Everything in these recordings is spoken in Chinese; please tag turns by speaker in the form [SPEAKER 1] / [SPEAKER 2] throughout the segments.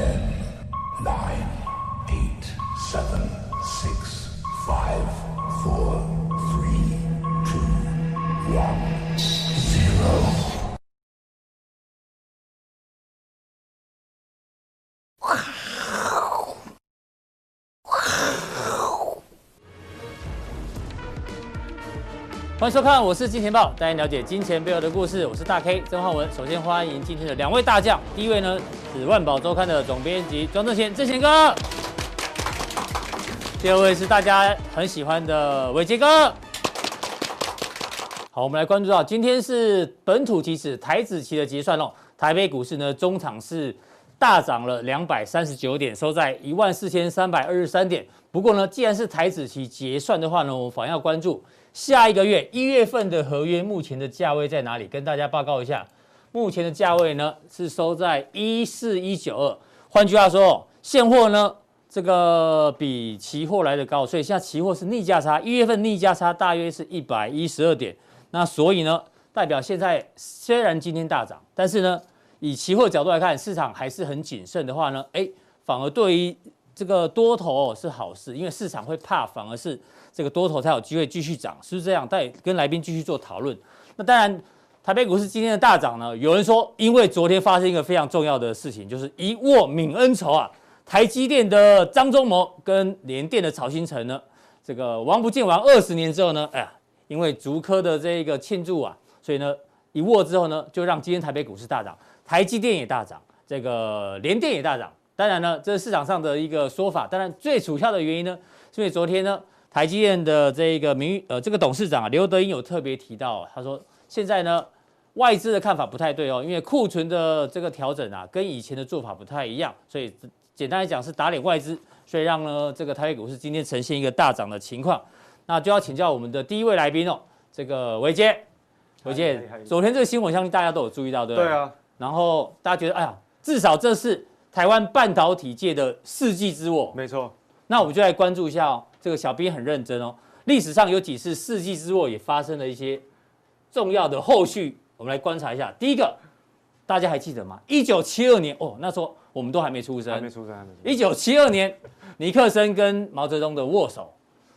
[SPEAKER 1] Okay.
[SPEAKER 2] 欢迎收看，我是金钱豹，带您了解金钱背后的故事。我是大 K 曾焕文。首先欢迎今天的两位大将，第一位呢是万宝周刊的总编辑庄正贤，正贤哥；第二位是大家很喜欢的伟捷哥。好，我们来关注到今天是本土期指台指期的结算喽。台北股市呢，中场是大涨了两百三十九点，收在一万四千三百二十三点。不过呢，既然是台指期结算的话呢，我们反而要关注。下一个月一月份的合约目前的价位在哪里？跟大家报告一下，目前的价位呢是收在一四一九二。换句话说，现货呢这个比期货来的高，所以现在期货是逆价差。一月份逆价差大约是一百一十二点。那所以呢，代表现在虽然今天大涨，但是呢，以期货角度来看，市场还是很谨慎的话呢，哎，反而对于这个多头是好事，因为市场会怕，反而是。这个多头才有机会继续涨，是不是这样？再跟来宾继续做讨论。那当然，台北股市今天的大涨呢，有人说，因为昨天发生一个非常重要的事情，就是一握泯恩仇啊。台积电的张忠谋跟联电的曹兴诚呢，这个王不见王二十年之后呢，哎呀，因为竹科的这个庆祝啊，所以呢一握之后呢，就让今天台北股市大涨，台积电也大涨，这个联电也大涨。当然呢，这是市场上的一个说法。当然，最主要的原因呢，是因为昨天呢。台积电的这个名呃，这个董事长啊，刘德英有特别提到，他说现在呢，外资的看法不太对哦，因为库存的这个调整啊，跟以前的做法不太一样，所以简单来讲是打脸外资，所以让呢这个台北股市今天呈现一个大涨的情况。那就要请教我们的第一位来宾哦，这个维杰，维杰，昨天这个新闻相信大家都有注意到，对不对？对啊。然后大家觉得，哎呀，至少这是台湾半导体界的世纪之握。
[SPEAKER 3] 没错。
[SPEAKER 2] 那我们就来关注一下哦。这个小兵很认真哦，历史上有几次世纪之握也发生了一些重要的后续，我们来观察一下。第一个，大家还记得吗？一九七二年哦，那时候我们都还没出生，
[SPEAKER 3] 还没出生，还没出生。
[SPEAKER 2] 一九七二年，尼克森跟毛泽东的握手，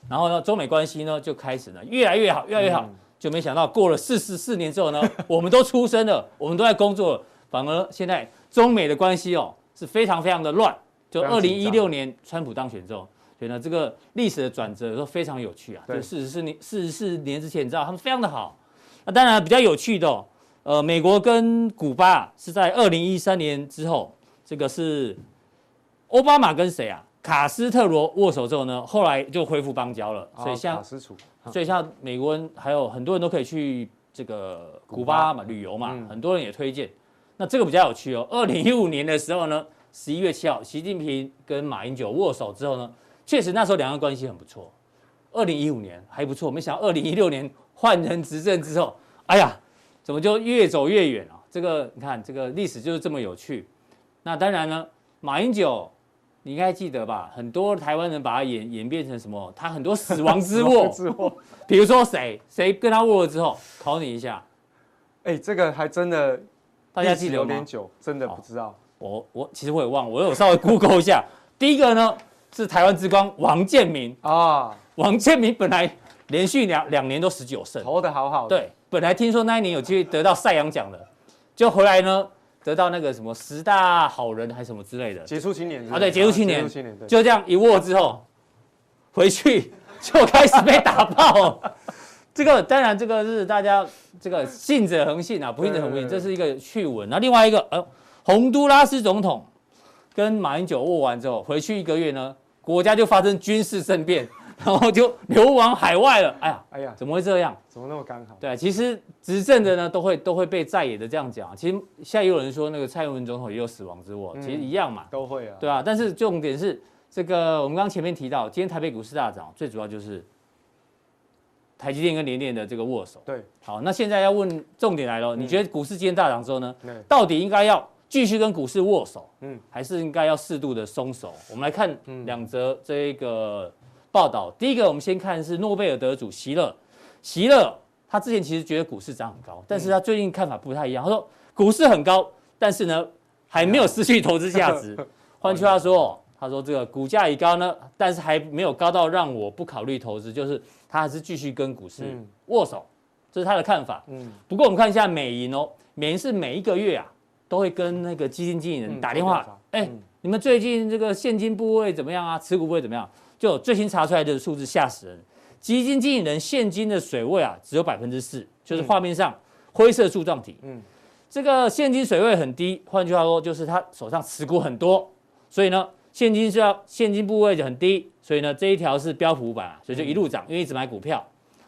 [SPEAKER 2] 然后呢，中美关系呢就开始呢越来越好，越来越好。嗯、就没想到过了四十四年之后呢，我们都出生了，我们都在工作了，反而现在中美的关系哦是非常非常的乱。就二零一六年川普当选之后。所以呢，这个历史的转折都非常有趣啊。对，四十四年，四十四年之前，你知道他们非常的好。那当然比较有趣的哦，呃，美国跟古巴是在二零一三年之后，这个是奥巴马跟谁啊？卡斯特罗握手之后呢，后来就恢复邦交了。所以像，所以像美国人还有很多人都可以去这个古巴嘛旅游嘛，很多人也推荐。那这个比较有趣哦。二零一五年的时候呢，十一月七号，习近平跟马英九握手之后呢。确实那时候两岸关系很不错，二零一五年还不错，没想到二零一六年换人执政之后，哎呀，怎么就越走越远了？这个你看，这个历史就是这么有趣。那当然呢，马英九你应该记得吧？很多台湾人把他演演变成什么？他很多死亡之 握，之握，比如说谁谁跟他握了之后，考你一下。
[SPEAKER 3] 哎，这个还真的
[SPEAKER 2] 大家记得
[SPEAKER 3] 有点久，真的不知道。
[SPEAKER 2] 我我其实我也忘，我有稍微 Google 一下。第一个呢？是台湾之光王建民啊！王建民本来连续两两年都十九胜，
[SPEAKER 3] 投的好好的。
[SPEAKER 2] 对，本来听说那一年有机会得到赛扬奖的，就回来呢得到那个什么十大好人还是什么之类的。
[SPEAKER 3] 杰出青年
[SPEAKER 2] 啊，对，杰出青年，就这样一握之后，回去 就开始被打爆。这个当然，这个是大家这个信者恒信啊，不信者恒不信，这是一个趣闻。那另外一个，呃，洪都拉斯总统跟马英九握完之后，回去一个月呢。国家就发生军事政变，然后就流亡海外了。哎呀，哎呀，怎么会这样？
[SPEAKER 3] 怎么那么刚好？
[SPEAKER 2] 对，其实执政的呢，都会都会被在野的这样讲。其实现在有人说那个蔡英文总统也有死亡之握，其实一样嘛，
[SPEAKER 3] 都会啊，
[SPEAKER 2] 对啊。但是重点是这个，我们刚刚前面提到，今天台北股市大涨，最主要就是台积电跟联电的这个握手。
[SPEAKER 3] 对，
[SPEAKER 2] 好，那现在要问重点来了，你觉得股市今天大涨之后呢，到底应该要？继续跟股市握手，嗯，还是应该要适度的松手。我们来看两则这个报道。第一个，我们先看是诺贝尔得主席勒，席勒他之前其实觉得股市涨很高，但是他最近看法不太一样。他说股市很高，但是呢还没有失去投资价值。换句话说，他说这个股价已高呢，但是还没有高到让我不考虑投资，就是他还是继续跟股市握手，这是他的看法。嗯，不过我们看一下美银哦，美银是每一个月啊都会跟那个基金经理人打电话，哎，你们最近这个现金部位怎么样啊？持股部位怎么样？就最新查出来的数字吓死人，基金经理人现金的水位啊只有百分之四，就是画面上灰色柱状体。嗯。这个现金水位很低，换句话说，就是他手上持股很多，所以呢，现金是要现金部位就很低，所以呢，这一条是标普五百啊，所以就一路涨，因为一直买股票。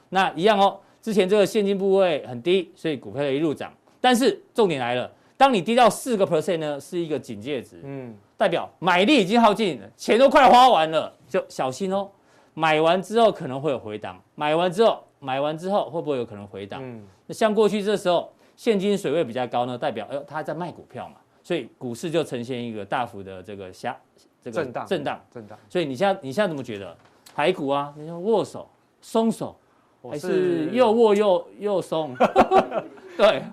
[SPEAKER 2] 那一样哦，之前这个现金部位很低，所以股票也一路涨。但是重点来了，当你跌到四个 percent 呢，是一个警戒值，嗯，代表买力已经耗尽了，钱都快花完了，就小心哦。买完之后可能会有回档，买完之后，买完之后会不会有可能回档？嗯，那像过去这时候。现金水位比较高呢，代表哎呦，他在卖股票嘛，所以股市就呈现一个大幅的这个下这个震荡震荡震荡。所以你现在你现在怎么觉得？台股啊，你说握手松手，还是又握又又松？对，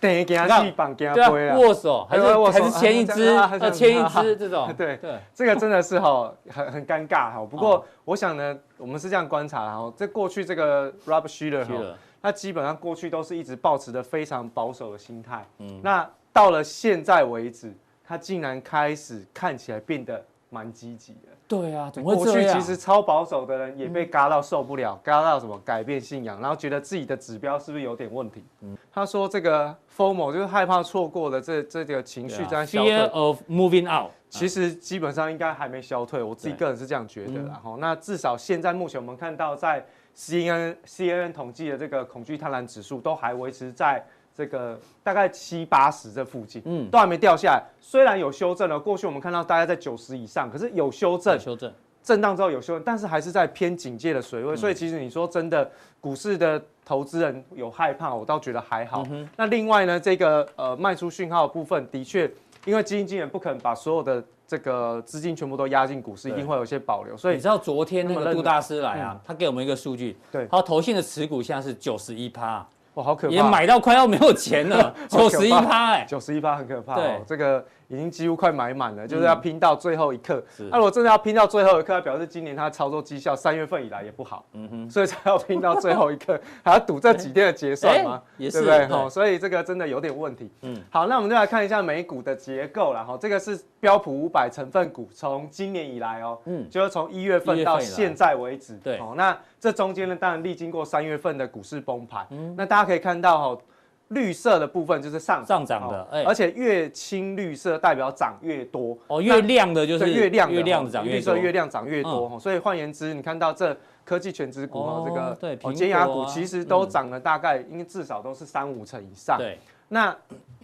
[SPEAKER 3] 等于给他去绑给他推啊。
[SPEAKER 2] 握手还是还是牵一只呃牵一只这种？
[SPEAKER 3] 对对，这个真的是哈很很尴尬哈。不过我想呢，我们是这样观察哈，在过去这个 Rob Shiller 哈。他基本上过去都是一直保持着非常保守的心态，嗯，那到了现在为止，他竟然开始看起来变得蛮积极的。
[SPEAKER 2] 对啊，
[SPEAKER 3] 过去其实超保守的人也被嘎到受不了，嘎到什么改变信仰，然后觉得自己的指标是不是有点问题？嗯，他说这个 FOMO 就是害怕错过的这这个情绪在消退。
[SPEAKER 2] Fear of moving out，
[SPEAKER 3] 其实基本上应该还没消退，我自己个人是这样觉得。然后，那至少现在目前我们看到在。C N C N N 统计的这个恐惧贪婪指数都还维持在这个大概七八十这附近，嗯，都还没掉下来。虽然有修正了，过去我们看到大概在九十以上，可是有修正，
[SPEAKER 2] 修正，
[SPEAKER 3] 震荡之后有修正，但是还是在偏警戒的水位。所以其实你说真的，股市的投资人有害怕，我倒觉得还好。那另外呢，这个呃卖出讯号的部分，的确，因为基金经理不可能把所有的。这个资金全部都压进股市，一定会有一些保留。所以
[SPEAKER 2] 你知道昨天那个杜大师来啊，他给我们一个数据，对，他投信的持股现在是九十一趴，
[SPEAKER 3] 哇，好可怕，
[SPEAKER 2] 也买到快要没有钱了，九十一趴，哎，
[SPEAKER 3] 九十一趴很可怕，哦，这个。已经几乎快买满了，就是要拼到最后一刻。那如果真的要拼到最后一刻，表示今年它操作绩效三月份以来也不好，嗯哼，所以才要拼到最后一刻，还要赌这几天的结算吗？对不对？哈，所以这个真的有点问题。嗯，好，那我们就来看一下美股的结构了哈。这个是标普五百成分股，从今年以来哦，嗯，就是从一月份到现在为止，对，哦，那这中间呢，当然历经过三月份的股市崩盘，嗯，那大家可以看到哈。绿色的部分就是上
[SPEAKER 2] 上涨的，
[SPEAKER 3] 而且越青绿色代表涨越多
[SPEAKER 2] 哦，越亮的就是
[SPEAKER 3] 越亮
[SPEAKER 2] 越亮的涨越多，
[SPEAKER 3] 绿色越亮涨越多，所以换言之，你看到这科技全值股哦，这个对，尖牙股其实都涨了大概，应该至少都是三五成以上。对，那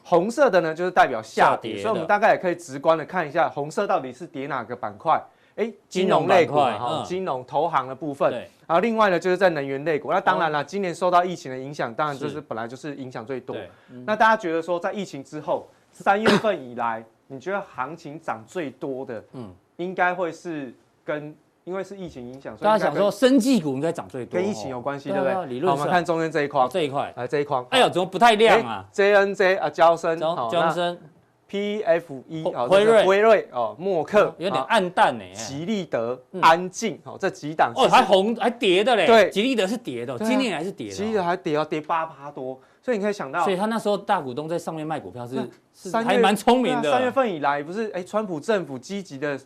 [SPEAKER 3] 红色的呢，就是代表下跌，所以我们大概也可以直观的看一下，红色到底是跌哪个板块。哎，金融类股哈，金融投行的部分，然后另外呢，就是在能源类股。那当然了，今年受到疫情的影响，当然就是本来就是影响最多。那大家觉得说，在疫情之后，三月份以来，你觉得行情涨最多的，嗯，应该会是跟因为是疫情影响，所以
[SPEAKER 2] 大家想说，生技股应该涨最多，
[SPEAKER 3] 跟疫情有关系，对不对？理论上，我们看中间这一块，
[SPEAKER 2] 这一块，
[SPEAKER 3] 来这一块，
[SPEAKER 2] 哎呦，怎么不太亮啊
[SPEAKER 3] ？JNJ 啊，交生，
[SPEAKER 2] 交生。
[SPEAKER 3] P F E 啊，辉瑞辉瑞哦，默克
[SPEAKER 2] 有点暗淡呢。
[SPEAKER 3] 吉利德、安进哦，这几档
[SPEAKER 2] 哦，还红还跌的嘞。对，吉利德是跌的，今年还是跌的。
[SPEAKER 3] 吉利德还跌啊跌八趴多，所以你可以想到，
[SPEAKER 2] 所以他那时候大股东在上面卖股票是是还蛮聪明的。
[SPEAKER 3] 三月份以来不是哎，川普政府积极的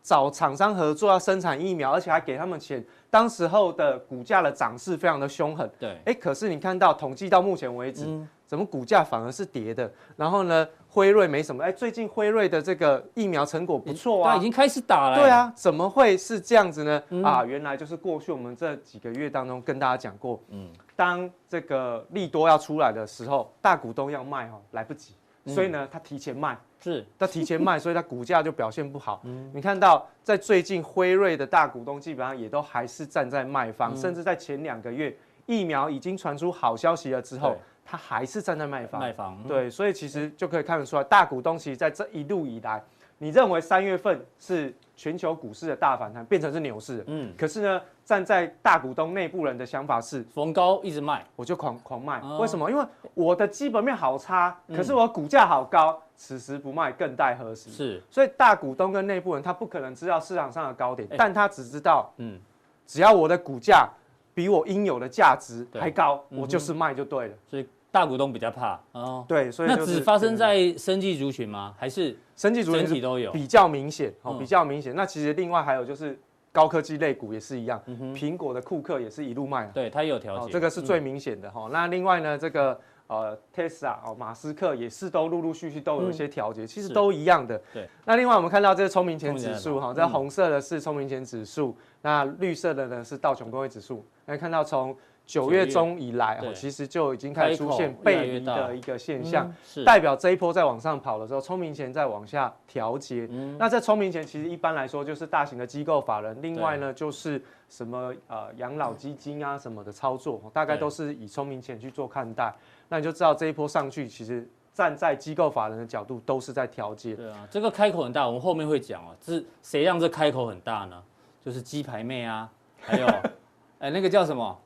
[SPEAKER 3] 找厂商合作要生产疫苗，而且还给他们钱。当时候的股价的涨势非常的凶狠。对，哎，可是你看到统计到目前为止，怎么股价反而是跌的？然后呢？辉瑞没什么，哎，最近辉瑞的这个疫苗成果不错啊，
[SPEAKER 2] 已经开始打了。
[SPEAKER 3] 对啊，怎么会是这样子呢？嗯、啊，原来就是过去我们这几个月当中跟大家讲过，嗯，当这个利多要出来的时候，大股东要卖哦，来不及，所以呢，他提前卖，是，他提前卖，所以他股价就表现不好。嗯，你看到在最近辉瑞的大股东基本上也都还是站在卖方，嗯、甚至在前两个月疫苗已经传出好消息了之后。他还是站在卖方，卖方对，所以其实就可以看得出来，大股东其实在这一路以来，你认为三月份是全球股市的大反弹，变成是牛市，嗯，可是呢，站在大股东内部人的想法是
[SPEAKER 2] 逢高一直卖，
[SPEAKER 3] 我就狂狂卖，为什么？因为我的基本面好差，可是我股价好高，此时不卖，更待何时？
[SPEAKER 2] 是，
[SPEAKER 3] 所以大股东跟内部人他不可能知道市场上的高点，
[SPEAKER 2] 欸
[SPEAKER 3] 但他只知道，
[SPEAKER 2] 嗯，
[SPEAKER 3] 只要我的股价比我应有的价值
[SPEAKER 2] 对
[SPEAKER 3] 还高，
[SPEAKER 2] 嗯
[SPEAKER 3] 我就是卖就对了。
[SPEAKER 2] 所以大股东比较怕哦。
[SPEAKER 3] 对，所以、就是、
[SPEAKER 2] 那只发生在生技族群吗？还是
[SPEAKER 3] 生技族群
[SPEAKER 2] 整体都有？
[SPEAKER 3] 比较明显哦，
[SPEAKER 2] 嗯
[SPEAKER 3] 比较明显。那其实另外还有就是高科技类股也是一样，
[SPEAKER 2] 嗯，
[SPEAKER 3] 苹果的库克也是一路卖啊，
[SPEAKER 2] 对，它也有调
[SPEAKER 3] 哦
[SPEAKER 2] 节，，
[SPEAKER 3] 这个是最
[SPEAKER 2] 嗯
[SPEAKER 3] 明显的哈。那另外呢，这个呃，Tesla 哦，马斯克也是都陆陆续续都有一些调节，其
[SPEAKER 2] 实
[SPEAKER 3] 都一样的。
[SPEAKER 2] 对。
[SPEAKER 3] 那另外我们看到这个聪明钱指数哈，
[SPEAKER 2] 嗯
[SPEAKER 3] 这红色的是聪明钱指数，那绿色的呢是道琼工业指数。那看到从九月中以
[SPEAKER 2] 来
[SPEAKER 3] 哦，其实就已经开始出
[SPEAKER 2] 现
[SPEAKER 3] 背
[SPEAKER 2] 离
[SPEAKER 3] 的一个现象
[SPEAKER 2] 嗯，
[SPEAKER 3] 代表这一波在往上跑的时候，聪明钱在往下调节。
[SPEAKER 2] 嗯
[SPEAKER 3] 那这聪明钱其实一般来说就是大型的机构法人，另外呢就是什么呃养老基金啊什么的操作，大概都是以聪明钱去做看待。那你就知道这一波上去，其实站在机构法人的角度都是在调节。
[SPEAKER 2] 对啊，这个开口很大，我们后面会讲哦。是谁让这开口很大呢？就是鸡排妹啊，还有 哎那个叫什么？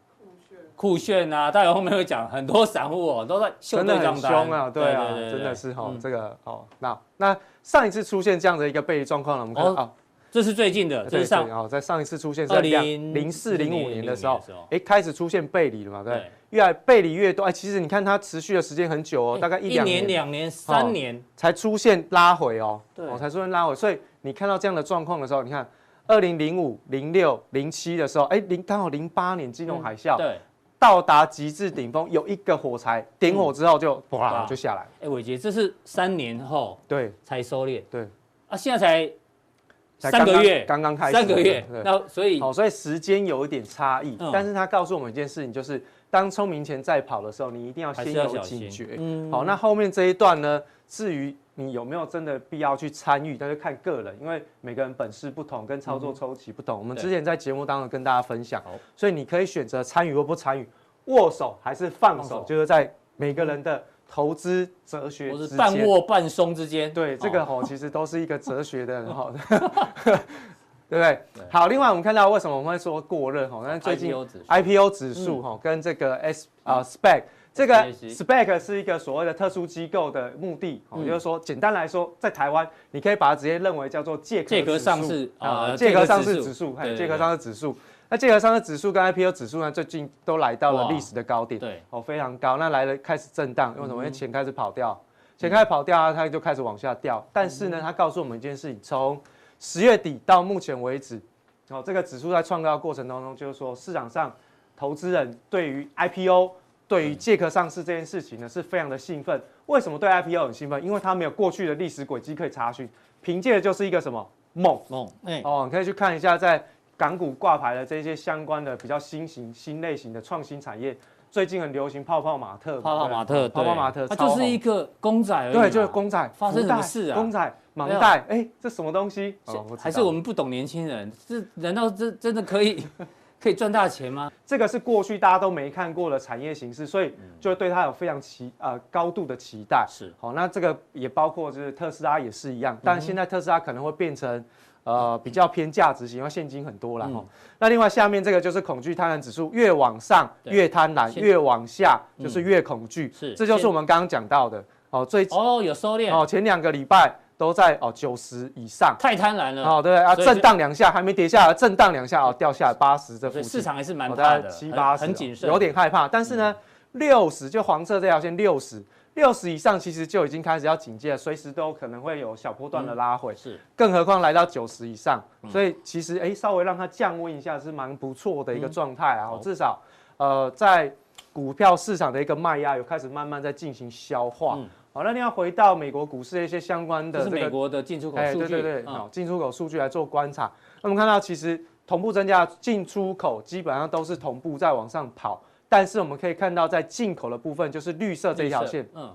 [SPEAKER 2] 酷炫啊，待会后面会讲，很多散户哦都在秀
[SPEAKER 3] 真的很
[SPEAKER 2] 对账单。
[SPEAKER 3] 凶啊，对啊，真的是哈、
[SPEAKER 2] 嗯。
[SPEAKER 3] 这个哦，那那上一次出现这样的一个背离状况呢，我们看
[SPEAKER 2] 哦
[SPEAKER 3] 啊，
[SPEAKER 2] 这是最近的，这是上
[SPEAKER 3] 哦，在上一次出现是在两
[SPEAKER 2] 20
[SPEAKER 3] 零四零五年的时候
[SPEAKER 2] 04 05年的时候，
[SPEAKER 3] 哎，开始出现背离了嘛，
[SPEAKER 2] 对
[SPEAKER 3] 越来背离越多，哎，其实你看它持续的时间很久哦，大概一两
[SPEAKER 2] 年、
[SPEAKER 3] 年
[SPEAKER 2] 两年、三年，
[SPEAKER 3] 才出现拉回哦，
[SPEAKER 2] 对。
[SPEAKER 3] 哦，才出现拉回，所以你看到这样的状况的时候，你看二零零五、零六、零七的时候，哎，零刚好零八年金融海啸、
[SPEAKER 2] 对。
[SPEAKER 3] 到达极致顶峰，有一个火柴点火之后就哇。
[SPEAKER 2] 哇
[SPEAKER 3] 就下来，
[SPEAKER 2] 哎，伟杰，这是三年后
[SPEAKER 3] 对。
[SPEAKER 2] 才收敛。
[SPEAKER 3] 对，
[SPEAKER 2] 啊，现在
[SPEAKER 3] 才
[SPEAKER 2] 三个月，
[SPEAKER 3] 刚刚开始
[SPEAKER 2] 三个月。
[SPEAKER 3] 对，
[SPEAKER 2] 那所以
[SPEAKER 3] 好，所以时间有一点差异，
[SPEAKER 2] 嗯。
[SPEAKER 3] 但是他告诉我们一件事情，就是当聪明钱在跑的时候，你一定要先有警觉。
[SPEAKER 2] 嗯
[SPEAKER 3] 好，那后面这一段呢，至于你有没有真的必要去参与，那就看个人，因为每个人本事不同，跟操作周期不同。我们之前在节目当中跟大家分享
[SPEAKER 2] 好，
[SPEAKER 3] 所以你可以选择参与或不参与，握手还是放手，就是在每个人的投资哲
[SPEAKER 2] 学
[SPEAKER 3] 之
[SPEAKER 2] 间。半握半松之间，
[SPEAKER 3] 对，这个
[SPEAKER 2] 哦
[SPEAKER 3] 吼其实都是一个哲学的 哈，对不对？好，另外我们看到为什么我们会说过热哈？那最近
[SPEAKER 2] IPO 指
[SPEAKER 3] 数哈跟这个 S 啊 SPAC 这个
[SPEAKER 2] SPAC
[SPEAKER 3] SPAC 是一个所谓的特殊机构的目的，哦，就是说简单来说，在台湾你可以把它直接认为叫做借
[SPEAKER 2] 借壳
[SPEAKER 3] 壳
[SPEAKER 2] 上市
[SPEAKER 3] 啊，
[SPEAKER 2] 啊
[SPEAKER 3] 借壳上市指
[SPEAKER 2] 数，
[SPEAKER 3] 借壳上市指数。那借壳上市指数跟 IPO 指数呢，最近都来到了
[SPEAKER 2] 哇
[SPEAKER 3] 历史的高点，
[SPEAKER 2] 对，
[SPEAKER 3] 哦，非常高。那来了开始震荡，为什么？因为
[SPEAKER 2] 嗯
[SPEAKER 3] 钱开始跑掉，钱开始跑掉啊，它就开始往下掉。但是呢，它告诉我们一件事情：从十月底到目前为止，哦，这个指数在创高的过程当中，就是说市场上投资人对于 IPO、对于借壳上市这件事情呢，是非常的兴奋。为什么对 IPO 很兴奋？因为它没有过去的历史轨迹可以查询，凭借的就是一个什么？梦。
[SPEAKER 2] 梦，哎，
[SPEAKER 3] 哦，你可以去看一下在港股挂牌的这些相关的比较新型、新类型的创新产业，最近很流行泡泡玛特，
[SPEAKER 2] 泡泡玛特，
[SPEAKER 3] 泡泡玛特，
[SPEAKER 2] 它就是一
[SPEAKER 3] 个
[SPEAKER 2] 个公仔而已嘛，
[SPEAKER 3] 对，就是公仔，
[SPEAKER 2] 发生什么事啊？
[SPEAKER 3] 公仔、盲袋，哎，这什么东西？
[SPEAKER 2] 还是我们不懂年轻人，这难道这真的可以可以赚大钱吗？
[SPEAKER 3] 这个是过去大家都没看过的产业形式，所以就会对它有非常期呃高度的期待。
[SPEAKER 2] 是，
[SPEAKER 3] 好，那这个也包括就是特斯拉也是一样，但现在特斯拉可能会变成呃比较偏价值型，因为现金很多了哈。
[SPEAKER 2] 嗯
[SPEAKER 3] 那另外下面这个就是恐惧贪婪指数，越往上越贪婪，越往下
[SPEAKER 2] 嗯
[SPEAKER 3] 就是越恐惧。
[SPEAKER 2] 是
[SPEAKER 3] 这就是我们刚刚讲到的哦，最
[SPEAKER 2] 哦，有收敛，
[SPEAKER 3] 哦前两个礼拜都在哦九十以上。
[SPEAKER 2] 太贪婪了，
[SPEAKER 3] 哦，对啊，震荡两下还没跌下来，震荡两下哦，掉下来八十这附近。
[SPEAKER 2] 市场还是蛮
[SPEAKER 3] 哦大
[SPEAKER 2] 的，
[SPEAKER 3] 七八十，
[SPEAKER 2] 很很谨慎，
[SPEAKER 3] 有点害怕。但是呢，六十就黄色这条线六十，六十以上其实就已经开始要警戒了，随时都可能会有小波段的拉回。
[SPEAKER 2] 是
[SPEAKER 3] 更何况来到九十以上，所以其实哎，稍微让它降温一下是蛮不错的一个状态啊。
[SPEAKER 2] 好
[SPEAKER 3] 至少呃，在股票市场的一个卖压有开始慢慢在进行消化。
[SPEAKER 2] 嗯
[SPEAKER 3] 好，那你要回到美国股市的一些相关的
[SPEAKER 2] 美国的进出口
[SPEAKER 3] 哎，
[SPEAKER 2] 数据，
[SPEAKER 3] 对对对，
[SPEAKER 2] 嗯
[SPEAKER 3] 好，进出口数据来做观察。那我们看到，其实同步增加，进出口基本上都是同步在往上跑，但是我们可以看到，在进口的部分，就是绿色这一条线，
[SPEAKER 2] 嗯，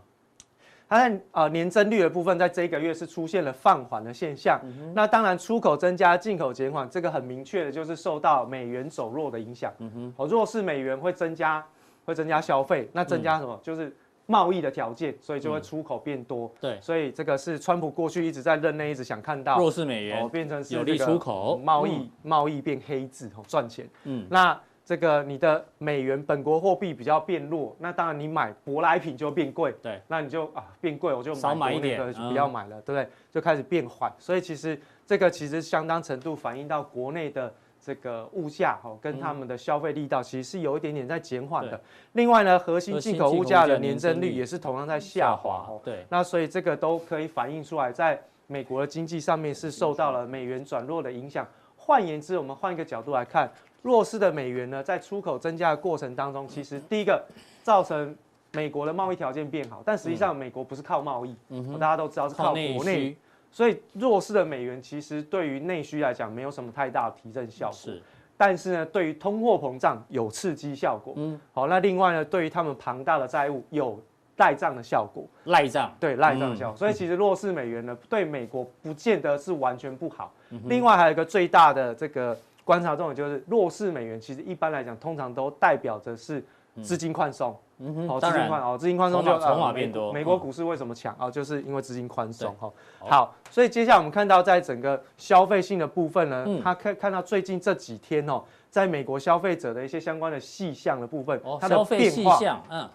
[SPEAKER 3] 它在呃年增率的部分，在这一个月是出现了放缓的现象。那当然，出口增加，进口减缓，这个很明确的就是受到美元走弱的影响。嗯哼，哦，弱势美元会增加，会增加消费，那增加什么？就是贸易的条件，所以就会出口变多。
[SPEAKER 2] 对，
[SPEAKER 3] 所以这个是川普过去一直在任内一直想看到。
[SPEAKER 2] 弱势美元
[SPEAKER 3] 哦，，变成是
[SPEAKER 2] 有利
[SPEAKER 3] 这个
[SPEAKER 2] 出口
[SPEAKER 3] 贸易贸易变黑字哦，赚钱。
[SPEAKER 2] 嗯，
[SPEAKER 3] 那这个你的美元本国货币比较变弱，那当然你买舶来品就变贵，
[SPEAKER 2] 对，
[SPEAKER 3] 那你就啊变贵，我就
[SPEAKER 2] 少买一点，
[SPEAKER 3] 就不要买了，嗯、对不对？就开始变缓，所以其实这个其实相当程度反映到国内的这个物价哈，跟他们的消费力道其实是有一点点在减缓的。另外呢，核心进口物价的年增率也是同样在下滑，
[SPEAKER 2] 对，
[SPEAKER 3] 那所以这个都可以反映出来，在美国的经济上面是受到了美元转弱的影响。换言之，我们换一个角度来看。弱势的美元呢，在出口增加的过程当中，其实第一个造成美国的贸易条件变好，但实际上美国不是靠贸易，嗯，大家都知道是靠国内，所以弱势的美元其实对于内需来讲没有什么太大的提振效果，是，但是呢，对于通货膨胀有刺激效果，嗯，好，那另外呢，对于他们庞大的债务有赖账的效果，
[SPEAKER 2] 赖账，
[SPEAKER 3] 对赖账的效果，所以其实弱势美元呢，对美国不见得是完全不好，另外还有一个最大的这个。观察重点就是弱势美元，其实一般来讲，通常都代表着是资金宽松。嗯哼，哦，资金宽哦，资金宽松就筹码变多。美国股市为什么强啊？就是因为资金宽松。哈，好，所以接下来我们看到，在整个消费性的部分呢，它看看到最近这几天哦，在美国消费者的一些相关的细项的部分，它的变化，嗯。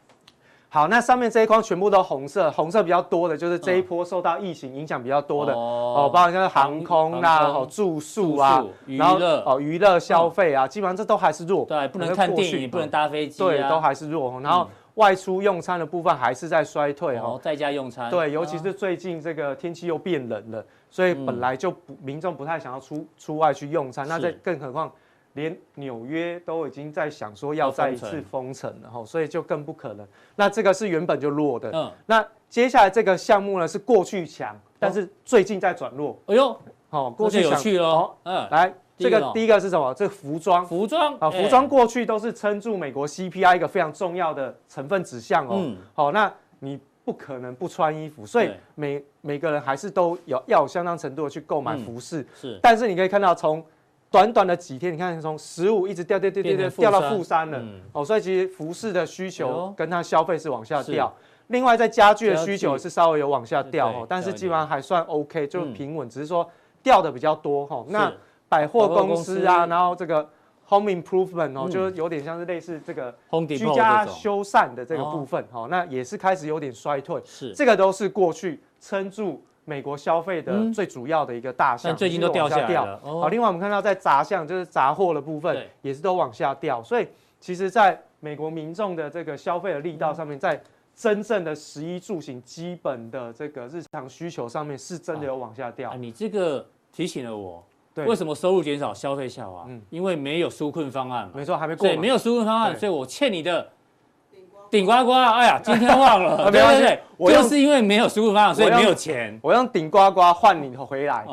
[SPEAKER 3] 好，那上面这一框全部都红色，红色比较多的就是这一波受到疫情影响比较多的哦，包括像航空啦、哦住宿啊，娱乐。哦娱乐消费啊，基本上这都还是弱，
[SPEAKER 2] 对，不能看电影，不能搭飞机，
[SPEAKER 3] 对，都还是弱。然后外出用餐的部分还是在衰退哦，
[SPEAKER 2] 在家用餐，
[SPEAKER 3] 对，尤其是最近这个天气又变冷了，所以本来就不民众不太想要出出外去用餐，那这更何况。连纽约都已经在想说要再一次封城了哈，所以就更不可能。那这个是原本就弱的，嗯，那接下来这个项目呢是过去强，但是最近在转弱。哎呦，
[SPEAKER 2] 好，过去有趣喽。
[SPEAKER 3] 嗯，来，这个第一个是什么？这个服装，
[SPEAKER 2] 服装
[SPEAKER 3] 啊，服装过去都是撑住美国 CPI 一个非常重要的成分指向哦。好，那你不可能不穿衣服，所以每每个人还是都有要有相当程度的去购买服饰。是，但是你可以看到从。短短的几天，你看从十五一直掉掉掉掉掉掉到负三了，哦，所以其实服饰的需求跟它消费是往下掉。另外在家具的需求是稍微有往下掉哦，但是基本上还算 OK，就平稳，只是说掉的比较多哈。那百货公司啊，然后这个 Home Improvement 哦，就是有点像是类似这个居家修缮的这个部分哈，那也是开始有点衰退。是，这个都是过去撑住。美国消费的最主要的一个大项，
[SPEAKER 2] 最近都掉下掉了。
[SPEAKER 3] 好，另外我们看到在杂项，就是杂货的部分，也是都往下掉。所以其实，在美国民众的这个消费的力道上面，在真正的食衣住行基本的这个日常需求上面，是真的有往下掉。
[SPEAKER 2] 你这个提醒了我，为什么收入减少，消费下滑？嗯因为没有纾困方案。
[SPEAKER 3] 没错，还没过。对，
[SPEAKER 2] 没有纾困方案，所以我欠你的。顶呱呱！哎呀，今天忘了，对对对，我就是因为没有输入方案，所以没有钱。
[SPEAKER 3] 我用顶呱呱换你回来，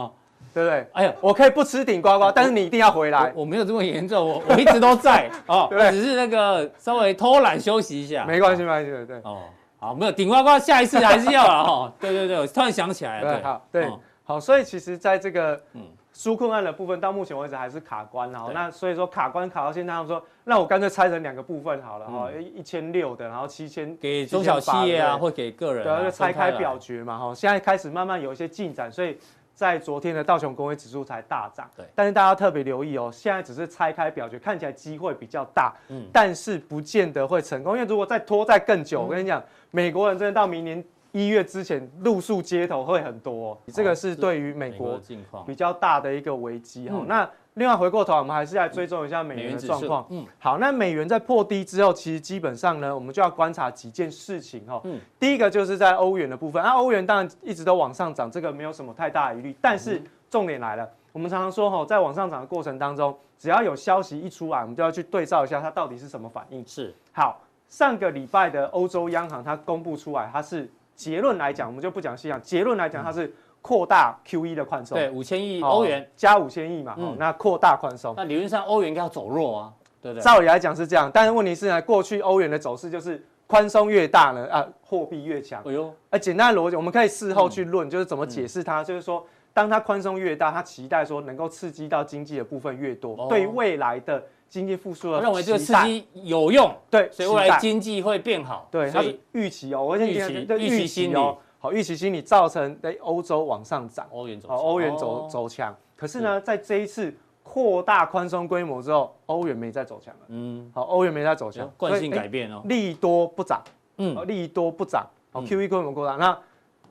[SPEAKER 3] 对不对？哎呀，我可以不吃顶呱呱，但是你一定要回来。
[SPEAKER 2] 我没有这么严重，我我一直都在 哦，对，只是那个稍微偷懒休息一下，
[SPEAKER 3] 没关系，没关系，对。哦，
[SPEAKER 2] 好，没有顶呱呱，下一次还是要了哈。对对对，我突然想起来了，对，
[SPEAKER 3] 好，对，好，所以其实在这个嗯。纾困案的部分到目前为止还是卡关哈，那所以说卡关卡到现在，他们说，那我干脆拆成两个部分好了哈，一千六的，然后七千
[SPEAKER 2] 给中小企业啊，或给个人，
[SPEAKER 3] 对，就拆开表决嘛哈。现在开始慢慢有一些进展，所以在昨天的道琼工业指数才大涨，对。但是大家特别留意哦，现在只是拆开表决，看起来机会比较大，嗯，但是不见得会成功，因为如果再拖再更久，我跟你讲，美国人真的到明年。一月之前露宿街头会很多，这个是对于美国比较大的一个危机哈。那另外回过头，我们还是来追踪一下美元的状况。嗯，好，那美元在破低之后，其实基本上呢，我们就要观察几件事情哈。嗯，第一个就是在欧元的部分，那欧元当然一直都往上涨，这个没有什么太大的疑虑。但是重点来了，我们常常说哈，在往上涨的过程当中，只要有消息一出来，我们就要去对照一下它到底是什么反应。是，好，上个礼拜的欧洲央行它公布出来，它是。结论来讲，我们就不讲细项。结论来讲，它是扩大 QE 的宽松，
[SPEAKER 2] 对，五千亿欧元
[SPEAKER 3] 加五千亿嘛，嗯，那扩大宽松。
[SPEAKER 2] 那理论上欧元应该要走弱啊，对不对？
[SPEAKER 3] 照理来讲是这样，但是问题是呢，过去欧元的走势就是宽松越大呢，啊，货币越强。哎呦，哎，简单的逻辑，我们可以事后去论，就是怎么解释它，就是说，当它宽松越大，它期待说能够刺激到经济的部分越多，对未来的。经济复苏了，
[SPEAKER 2] 认为这个刺激有用，
[SPEAKER 3] 对，
[SPEAKER 2] 所以未来经济会变好。
[SPEAKER 3] 对，它是预期哦，我先讲预期心理哦，好，预期心理造成在欧洲往上涨，欧元走，欧元走走强。可是呢，在这一次扩大宽松规模之后，欧元没再走强了。嗯，好，欧元没再走强，
[SPEAKER 2] 惯性改变哦，
[SPEAKER 3] 利多不涨。嗯，利多不涨。好，QE 规模扩大。那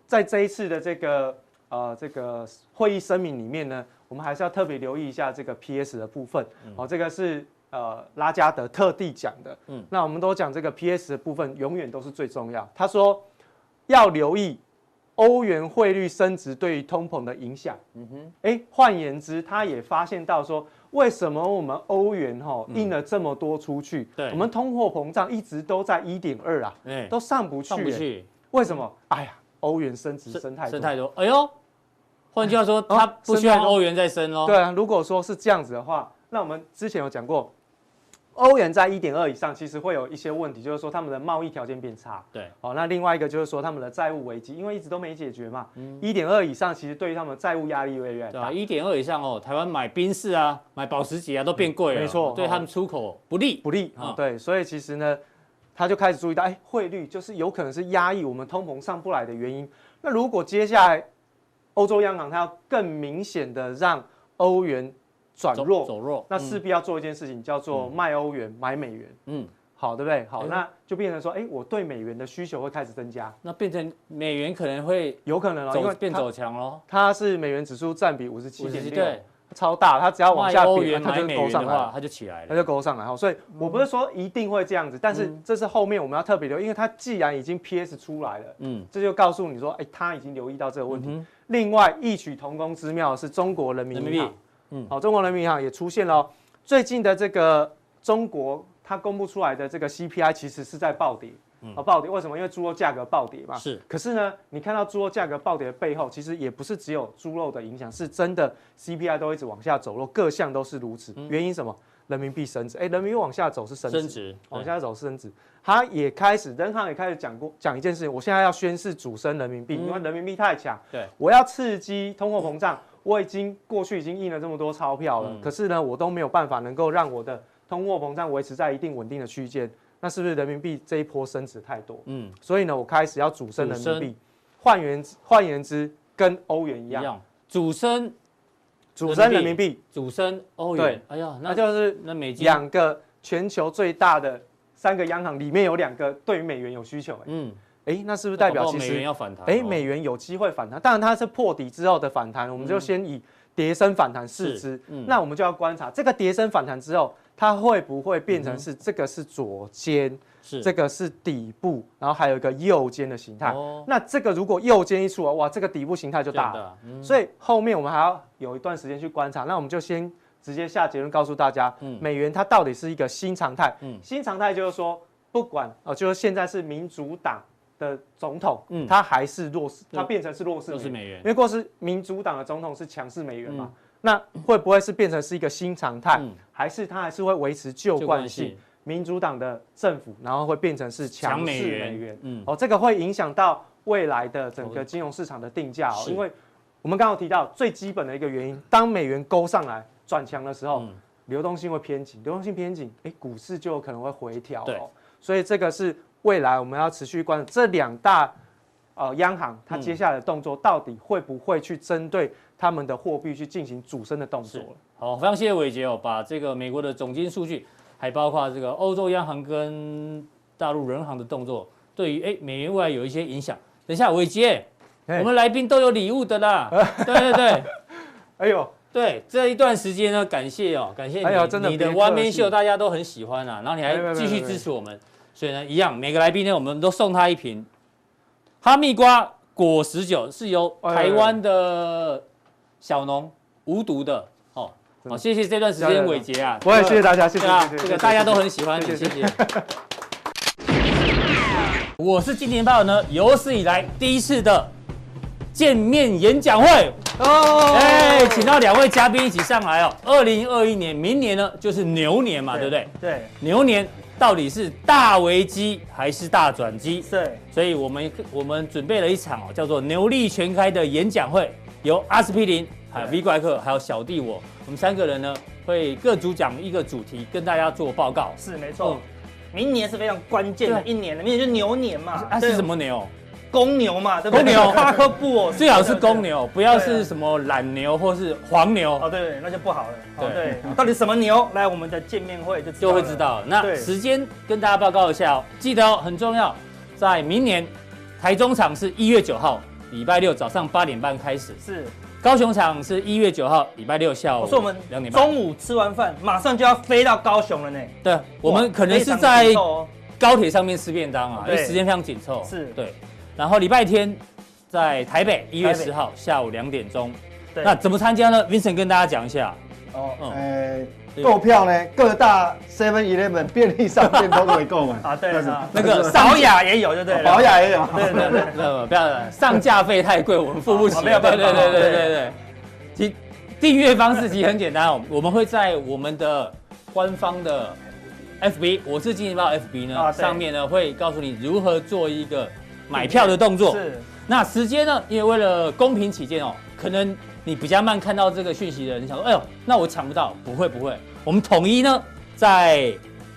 [SPEAKER 3] 在这一次的这个呃这个会议声明里面呢，我们还是要特别留意一下这个 PS 的部分。好，这个是呃拉加德特地讲的。嗯，那我们都讲这个 PS 的部分永远都是最重要。他说要留意。欧元汇率升值对于通膨的影响，嗯哼，哎，换言之，他也发现到说，为什么我们欧元哈印了这么多出去，对，我们通货膨胀一直都在一点二啊，都上不去，上不去，为什么？哎呀，欧元升值升太多，
[SPEAKER 2] 升太多，哎呦，换句话说，它不需要欧元再升喽。
[SPEAKER 3] 对啊，如果说是这样子的话，那我们之前有讲过。欧元在一点二以上，其实会有一些问题，就是说他们的贸易条件变差。
[SPEAKER 2] 对，
[SPEAKER 3] 好，那另外一个就是说他们的债务危机，因为一直都没解决嘛。嗯，一点二以上，其实对于他们的债务压力越来越大。
[SPEAKER 2] 对，一点二以上哦，台湾买宾士啊，买保时捷啊，都变贵了。没错，对他们出口不利
[SPEAKER 3] 不利啊。对，所以其实呢，他就开始注意到，哎，汇率就是有可能是压抑我们通膨上不来的原因。那如果接下来欧洲央行它要更明显的让欧元。转弱
[SPEAKER 2] 走弱，
[SPEAKER 3] 那势必要做一件事情，叫做卖欧元买美元。嗯，好，对不对？好，那就变成说，哎，我对美元的需求会开始增加，
[SPEAKER 2] 那变成美元可能会
[SPEAKER 3] 有可能哦，因为
[SPEAKER 2] 变走强喽。
[SPEAKER 3] 它是美元指数占比五十七点六，对，超大。它只要往下贬，它就勾上来，
[SPEAKER 2] 它就起来了，
[SPEAKER 3] 它就勾上来。好，所以我不是说一定会这样子，但是这是后面我们要特别留意，因为它既然已经 PS 出来了，嗯，这就告诉你说，哎，它已经留意到这个问题。另外，异曲同工之妙是中国人民币。嗯，好，中国人民银行也出现了最近的这个中国，它公布出来的这个 CPI 其实是在暴跌，啊，暴跌，为什么？因为猪肉价格暴跌嘛。是。可是呢，你看到猪肉价格暴跌的背后，其实也不是只有猪肉的影响，是真的 CPI 都一直往下走弱，各项都是如此。原因什么？人民币升值，哎，人民币往下走是升值，升值，往下走是升值。它也开始，人行也开始讲过讲一件事情，我现在要宣示主升人民币，因为人民币太强，对，我要刺激通货膨胀。我已经过去已经印了这么多钞票了，嗯、可是呢，我都没有办法能够让我的通货膨胀维持在一定稳定的区间。那是不是人民币这一波升值太多？嗯，所以呢，我开始要主升人民币。换言换言之，跟欧元一样，一样
[SPEAKER 2] 主升
[SPEAKER 3] 主升人民币，
[SPEAKER 2] 主升欧元。对，哎呀，那就是那美金
[SPEAKER 3] 两个全球最大的三个央行里面有两个对于美元有需求。嗯。哎，那是不是代表其实
[SPEAKER 2] 美元要反弹？
[SPEAKER 3] 哎，美元有机会反弹，当然它是破底之后的反弹，我们就先以跌升反弹视之。那我们就要观察这个跌升反弹之后，它会不会变成是这个是左肩，是这个是底部，然后还有一个右肩的形态。那这个如果右肩一出来，哇，这个底部形态就大了。所以后面我们还要有一段时间去观察。那我们就先直接下结论告诉大家，美元它到底是一个新常态。新常态就是说，不管哦，就是现在是民主党。的总统，嗯，他还是弱势，他变成是弱势美元，因为过是民主党的总统是强势美元嘛，嗯、那会不会是变成是一个新常态，嗯、还是他还是会维持旧惯性？民主党的政府，然后会变成是强势美元，嗯，哦，这个会影响到未来的整个金融市场的定价哦，因为我们刚刚提到最基本的一个原因，当美元勾上来转强的时候，嗯、流动性会偏紧，流动性偏紧，哎，股市就有可能会回调哦，对。所以这个是。未来我们要持续关注这两大呃央行，它接下来的动作到底会不会去针对他们的货币去进行主升的动作？
[SPEAKER 2] 好，非常谢谢伟杰哦，把这个美国的总金数据，还包括这个欧洲央行跟大陆人行的动作，对于哎美元未来有一些影响。等一下，伟捷，嘿我们来宾都有礼物的啦。对对对，哎呦，对这一段时间呢，感谢哦，感谢你，的你的 One Man Show 大家都很喜欢啊，然后你还继续支持我们。所以呢，一样，每个来宾呢，我们都送他一瓶哈密瓜果实酒，是由台湾的小农无毒的。哦，好，谢谢这段时间伟杰啊，
[SPEAKER 3] 我也谢谢大家，谢谢，
[SPEAKER 2] 这个大家都很喜欢你，谢谢。我是今年报呢有史以来第一次的见面演讲会哦，哎，请到两位嘉宾一起上来哦。二零二一年，明年呢就是牛年嘛，对不对？对，牛年。到底是大危机还是大转机？对，所以我们我们准备了一场哦，叫做“牛力全开”的演讲会，由阿司匹林、还有 V 怪客、还有小弟我，我们三个人呢会各主讲一个主题，跟大家做报告。
[SPEAKER 4] 是没错，明年是非常关键的一年，明年就牛年嘛。
[SPEAKER 2] 啊，是什么牛？
[SPEAKER 4] 公牛嘛，对不对？
[SPEAKER 2] 公牛
[SPEAKER 4] 帕克布哦，
[SPEAKER 2] 最好是公牛，不要是什么懒牛或是黄牛
[SPEAKER 4] 哦，对，那就不好了。
[SPEAKER 2] 对
[SPEAKER 4] 对，到底什么牛？来我们的见面会就
[SPEAKER 2] 就会知道。那时间跟大家报告一下哦，记得哦，很重要，在明年台中场是一月九号，礼拜六早上八点半开始。
[SPEAKER 4] 是。
[SPEAKER 2] 高雄场是一月九号，礼拜六下午。
[SPEAKER 4] 我说我们两点半，中午吃完饭，马上就要飞到高雄了呢。
[SPEAKER 2] 对，我们可能是在高铁上面吃便当啊，因为时间非常紧凑。
[SPEAKER 4] 是，对。
[SPEAKER 2] 然后礼拜天在台北，一月十号下午两点钟。那怎么参加呢？Vincent 跟大家讲一下。
[SPEAKER 5] 哦，呃。购票呢，各大 Seven Eleven 便利商店都可以购买
[SPEAKER 4] 啊。对啊，那个宝雅也有，对不对？
[SPEAKER 5] 宝雅也有。
[SPEAKER 4] 对对对，
[SPEAKER 2] 不要上架费太贵，我们付不起。没有办法。对对对对对对。其订阅方式其实很简单哦，我们会在我们的官方的 FB，我是金钱豹 FB 呢，上面呢会告诉你如何做一个买票的动作。是。那时间呢？因为为了公平起见哦，可能。你比较慢看到这个讯息的人，你想说，哎呦，那我抢不到？不会不会，我们统一呢，在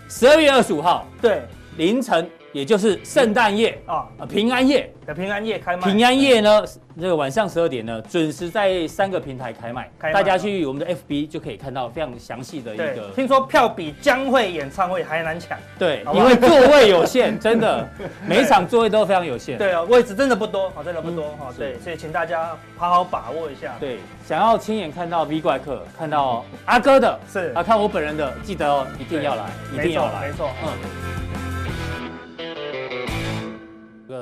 [SPEAKER 2] 十二月二十五号，
[SPEAKER 4] 对，
[SPEAKER 2] 凌晨。也就是圣诞夜啊，平安夜
[SPEAKER 4] 的平安夜开卖。
[SPEAKER 2] 平安夜呢，这个晚上十二点呢，准时在三个平台开卖。大家去我们的 FB 就可以看到非常详细的一个。
[SPEAKER 4] 听说票比江蕙演唱会还难抢。
[SPEAKER 2] 对，因为座位有限，真的，每一场座位都非常有限。
[SPEAKER 4] 对啊，位置真的不多，啊，真的不多哈。对，所以请大家好好把握一下。
[SPEAKER 2] 对，想要亲眼看到 V 怪客，看到阿哥的，是啊，看我本人的，记得哦，一定要来，一定要来，
[SPEAKER 4] 没错，嗯。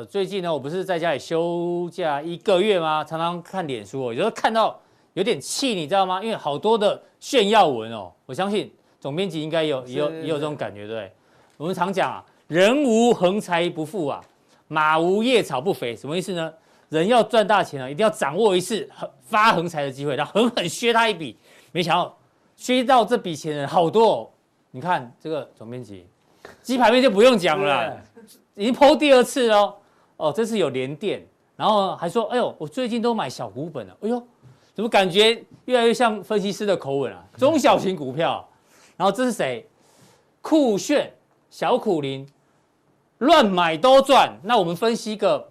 [SPEAKER 2] 最近呢，我不是在家里休假一个月吗？常常看脸书，有时候看到有点气，你知道吗？因为好多的炫耀文哦。我相信总编辑应该有也有也有这种感觉，对不对？我们常讲啊，人无横财不富啊，马无夜草不肥，什么意思呢？人要赚大钱啊，一定要掌握一次发横财的机会，然后狠狠削他一笔。没想到削到这笔钱的人好多哦。你看这个总编辑，鸡排面就不用讲了，已经 po 第二次了。哦，这次有连电，然后还说，哎呦，我最近都买小股本了，哎呦，怎么感觉越来越像分析师的口吻啊？中小型股票，然后这是谁？酷炫小苦苓，乱买都赚。那我们分析个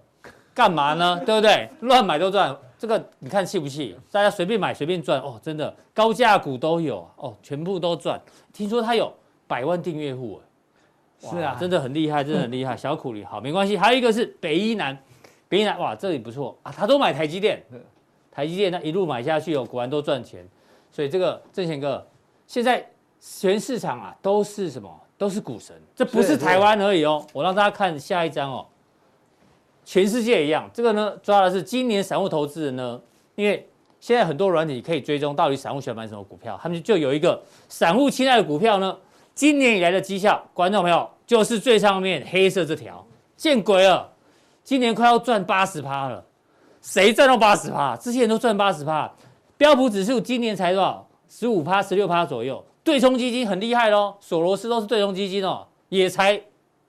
[SPEAKER 2] 干嘛呢？对不对？乱买都赚，这个你看气不气？大家随便买随便赚哦，真的高价股都有哦，全部都赚。听说他有百万订阅户。是啊，真的很厉害，真的很厉害。小苦力好，没关系。还有一个是北一南，北一南哇，这里不错啊，他都买台积电，台积电那一路买下去哦，果然都赚钱。所以这个正贤哥，现在全市场啊都是什么？都是股神，这不是台湾而已哦。我让大家看下一张哦，全世界一样。这个呢抓的是今年散户投资人呢，因为现在很多软体可以追踪到底散户喜欢买什么股票，他们就有一个散户青睐的股票呢。今年以来的绩效，观众朋友就是最上面黑色这条，见鬼了！今年快要赚八十趴了，谁赚到八十趴？之前都赚八十趴，标普指数今年才多少？十五趴、十六趴左右。对冲基金很厉害喽，索罗斯都是对冲基金哦，也才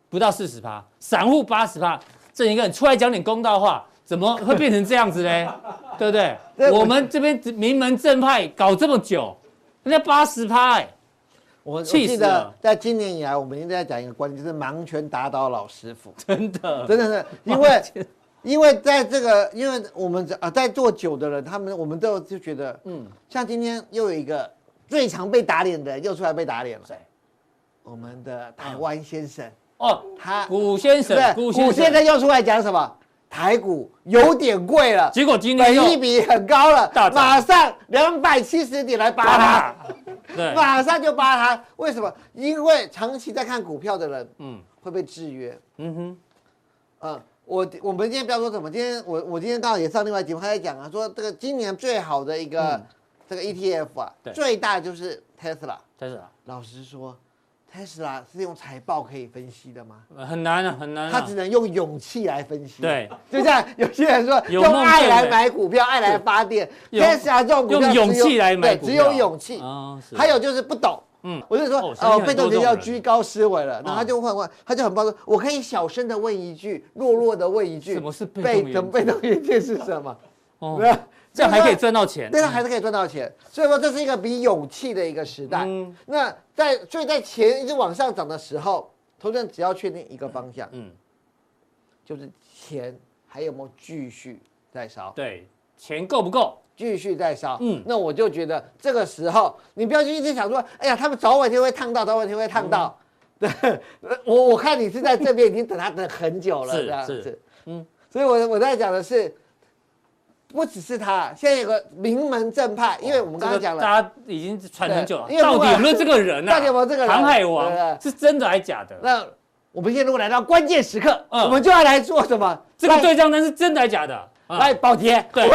[SPEAKER 2] 不到四十趴。散户八十趴，这一个人出来讲点公道话，怎么会变成这样子嘞？对不对？我们这边名门正派搞这么久，人家八十趴哎。
[SPEAKER 5] 我记得在今年以来，我们一直在讲一个观点，就是盲拳打倒老师傅。
[SPEAKER 2] 真的，
[SPEAKER 5] 真的是因为，因为在这个，因为我们啊在做酒的人，他们我们都就觉得，嗯，像今天又有一个最常被打脸的人又出来被打脸了。谁？我们的台湾先生。
[SPEAKER 2] 哦，他古先生，
[SPEAKER 5] 古先生。又出来讲什么？台股有点贵了，
[SPEAKER 2] 结果今天
[SPEAKER 5] 本益比很高了，马上两百七十点来扒它，
[SPEAKER 2] 对，
[SPEAKER 5] 马上就扒它。为什么？因为长期在看股票的人，嗯，会被制约。嗯哼，嗯，我我们今天不要说什么，今天我我今天刚好也上另外节目，他在讲啊，说这个今年最好的一个、嗯、这个 ETF 啊，对最大就是 Tesla，Tesla，老实说。特斯拉是用财报可以分析的吗？
[SPEAKER 2] 很难啊，很难、啊。
[SPEAKER 5] 他只能用勇气来分析。
[SPEAKER 2] 对，
[SPEAKER 5] 就像有些人说，用爱来买股票，爱来发电。特斯拉这种股票
[SPEAKER 2] 用勇气来买股票，
[SPEAKER 5] 只有勇气。还有就是不懂。嗯，我就说，哦，被动就要居高思维了。然后他就问问，他就很抱歉，我可以小声的问一句，弱弱的问一句，
[SPEAKER 2] 什么是被动？
[SPEAKER 5] 被动元件是什么？
[SPEAKER 2] 哦。这样还可以赚到钱，
[SPEAKER 5] 对，他还是可以赚到钱。所以说，这是一个比勇气的一个时代。嗯，那在所以在钱一直往上涨的时候，投资人只要确定一个方向，嗯，就是钱还有没有继续在烧？
[SPEAKER 2] 对，钱够不够？
[SPEAKER 5] 继续在烧。
[SPEAKER 2] 嗯，
[SPEAKER 5] 那我就觉得这个时候你不要去一直想说，哎呀，他们早晚就会烫到，早晚就会烫到。对，我我看你是在这边已经等他等很久了，
[SPEAKER 2] 是
[SPEAKER 5] 这样
[SPEAKER 2] 是
[SPEAKER 5] 子。嗯，所以我我在讲的是。不只是他，现在有个名门正派，因为我们刚刚讲了，
[SPEAKER 2] 大家已经传很久了。到底有没有这个人啊？
[SPEAKER 5] 到底有没有这个人？
[SPEAKER 2] 航海王是真的还是假的？
[SPEAKER 5] 那我们现在如果来到关键时刻，我们就要来做什么？
[SPEAKER 2] 这个对账单是真的还是假的？
[SPEAKER 5] 来，宝杰，
[SPEAKER 2] 对，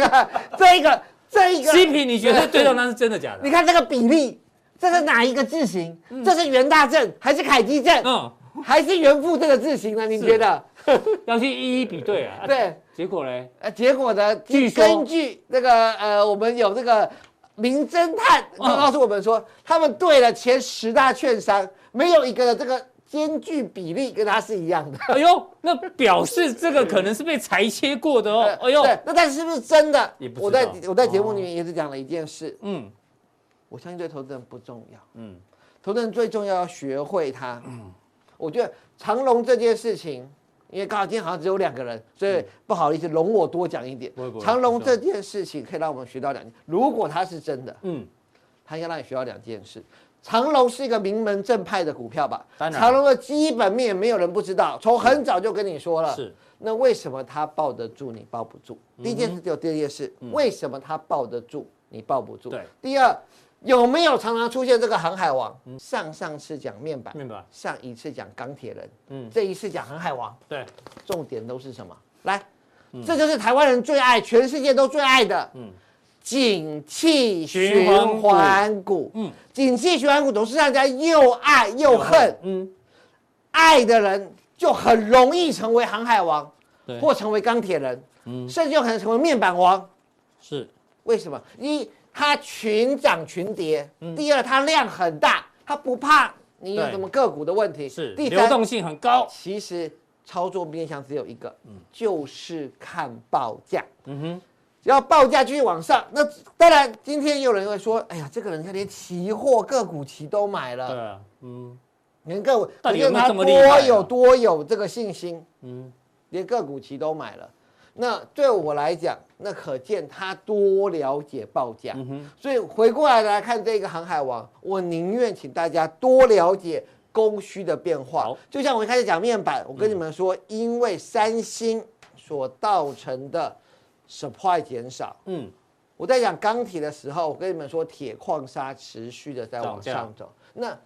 [SPEAKER 5] 这一个，这一个
[SPEAKER 2] ，C P，你觉得对账单是真的假的？
[SPEAKER 5] 你看这个比例，这是哪一个字形？这是元大正还是凯基正？嗯，还是元富这个字形呢？你觉得？
[SPEAKER 2] 要去一一比对啊？
[SPEAKER 5] 对。
[SPEAKER 2] 结果呢？
[SPEAKER 5] 呃，结果呢？据根据那个呃，我们有这个名侦探告诉我们说，他们对了前十大券商，没有一个的这个间距比例跟他是一样的。
[SPEAKER 2] 哎呦，那表示这个可能是被裁切过的哦。哎呦，
[SPEAKER 5] 对，那但是是不是真的？我在我在节目里面也是讲了一件事。嗯，我相信对投资人不重要。嗯，投资人最重要要学会它。嗯，我觉得长隆这件事情。因为刚好今天好像只有两个人，所以不好意思，容我多讲一点。长隆这件事情可以让我们学到两件。如果它是真的，嗯，它应该让你学到两件事。长隆是一个名门正派的股票吧？长隆的基本面没有人不知道，从很早就跟你说了。是。那为什么它抱得住，你抱不住？第一件事就第二件事，为什么它抱得住，你抱不住？对。第二。有没有常常出现这个航海王？上上次讲面板，面板。上一次讲钢铁人，嗯，这一次讲航海王，对，重点都是什么？来，这就是台湾人最爱，全世界都最爱的，嗯，景气循环股，嗯，景气循环股总是让大家又爱又恨，嗯，爱的人就很容易成为航海王，或成为钢铁人，嗯，甚至有可能成为面板王，是。为什么？一它群涨群跌，第二它量很大，它不怕你有什么个股的问题，是第三流动性很高。其实操作面向只有一个，嗯就是看报价。嗯哼，只要报价继续往上，那当然今天有人会说，哎呀，这个人他连期货个股期都买了。对啊，嗯，连个股，到底有没有这么厉害？多有多有这个信心？嗯，连个股期都买了。那对我来讲，那可见他多了解报价，嗯、所以回过来来看这个航海王，我宁愿请大家多了解供需的变化。就像我一开始讲面板，我跟你们说，因为三星所造成的 supply 减少，嗯，我在讲钢铁的时候，我跟你们说铁矿砂持续的在往上走，那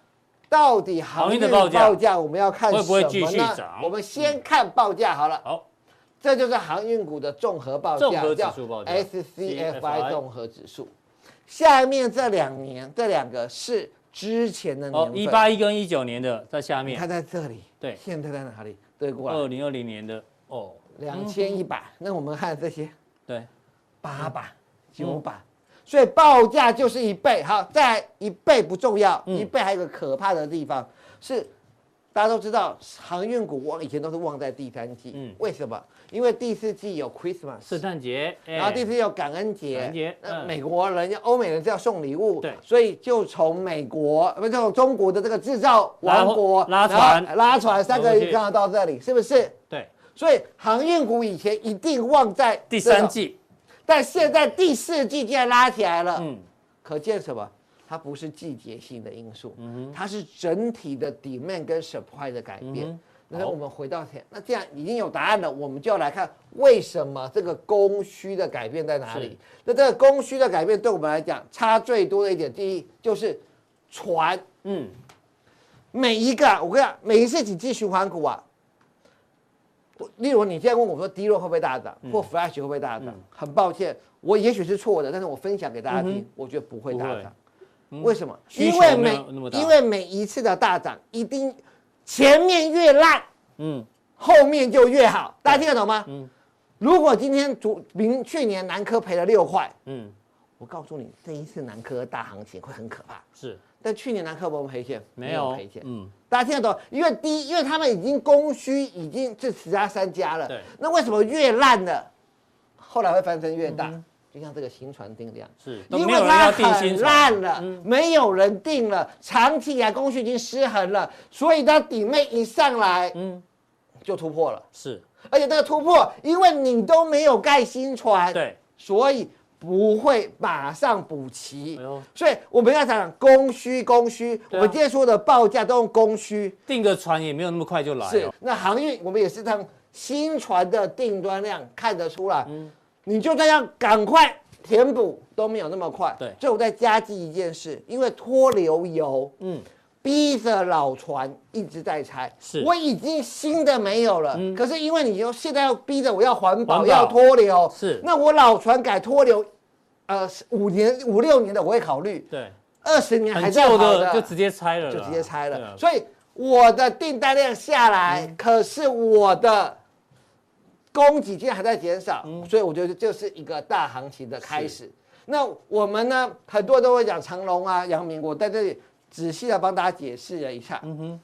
[SPEAKER 5] 到底航运的报价我们要看什么呢？会不会继续涨？我们先看报价好了。好。这就是航运股的综合报价，叫 SCFI 综合指数。下面这两年，这两个是之前的年份，一八一跟一九年的在下面。它在这里，对，现在在哪里？对过来。二零二零年的哦，两千一百。那我们看这些，对，八百、九百，所以报价就是一倍。好，再来一倍不重要，一倍还有个可怕的地方是，大家都知道航运股我以前都是旺在第三季，嗯，为什么？因为第四季有 Christmas 圣诞节，然后第四季有感恩节，感恩节，那美国人、欧美人是要送礼物，对，所以就从美国不是从中国的这个制造王国拉船。拉船三个月刚好到这里，是不是？对，所以航运股以前一定旺在第三季，但现在第四季竟然拉起来了，嗯，可见什么？它不是季节性的因素，嗯，它是整体的 demand 跟 supply 的改变。那我们回到前，那这样已经有答案了，我们就要来看为什么这个供需的改变在哪里？那这个供需的改变对我们来讲差最多的一点，第一就是船，嗯，每一个我跟你讲，每一次景气循环股啊，例如你现在问我说低落会不会大涨，或 Flash 会不会大涨？嗯、很抱歉，我也许是错的，但是我分享给大家听，嗯、我觉得不会大涨。嗯、为什么？因为每因为每一次的大涨一定。前面越烂，嗯，后面就越好，大家听得懂吗？嗯，如果今天主明去年南科赔了六块，嗯，我告诉你，这一次南科大行情会很可怕。是，但去年南科有没有赔钱？没有赔钱。嗯，大家听得懂？因为第一，因为他们已经供需已经这十家三家了。对。那为什么越烂的，后来会翻身越大？嗯就像这个新船定量，是因为它很烂了，没有人定了，长期以来供需已经失衡了，所以它底面一上来，嗯，就突破了。是，而且这个突破，因为你都没有盖新船，
[SPEAKER 2] 对，
[SPEAKER 5] 所以不会马上
[SPEAKER 2] 补齐。
[SPEAKER 5] 所以我们要讲供需，供需。我们今天说的报价都用供需。
[SPEAKER 2] 订个船也没有那么快就来
[SPEAKER 5] 是
[SPEAKER 2] 哦。，
[SPEAKER 5] 那航运我们也是从新船的订单量看得出来，你就这样赶快填补都没有那么快。
[SPEAKER 2] 对。
[SPEAKER 5] 所以我再加计一件事，因为脱硫油，
[SPEAKER 2] 嗯，
[SPEAKER 5] 逼着老船一直在拆。
[SPEAKER 2] 是。
[SPEAKER 5] 我已经新的没有了，可是因为你又现在要逼着我要环保，要脱硫，
[SPEAKER 2] 是。
[SPEAKER 5] 那我老船改脱硫，呃，五年五六年的我会考虑，
[SPEAKER 2] 对，
[SPEAKER 5] 二十年
[SPEAKER 2] 还
[SPEAKER 5] 在好
[SPEAKER 2] 的就直接拆了，
[SPEAKER 5] 就直接拆了。所以我的订单量下来，可是我的供给竟然还在减少，所以我觉得这是一个大行情的开始。那我们呢，很多人都会讲长隆啊、阳明，我在这里仔细的帮大家解释了一下。嗯哼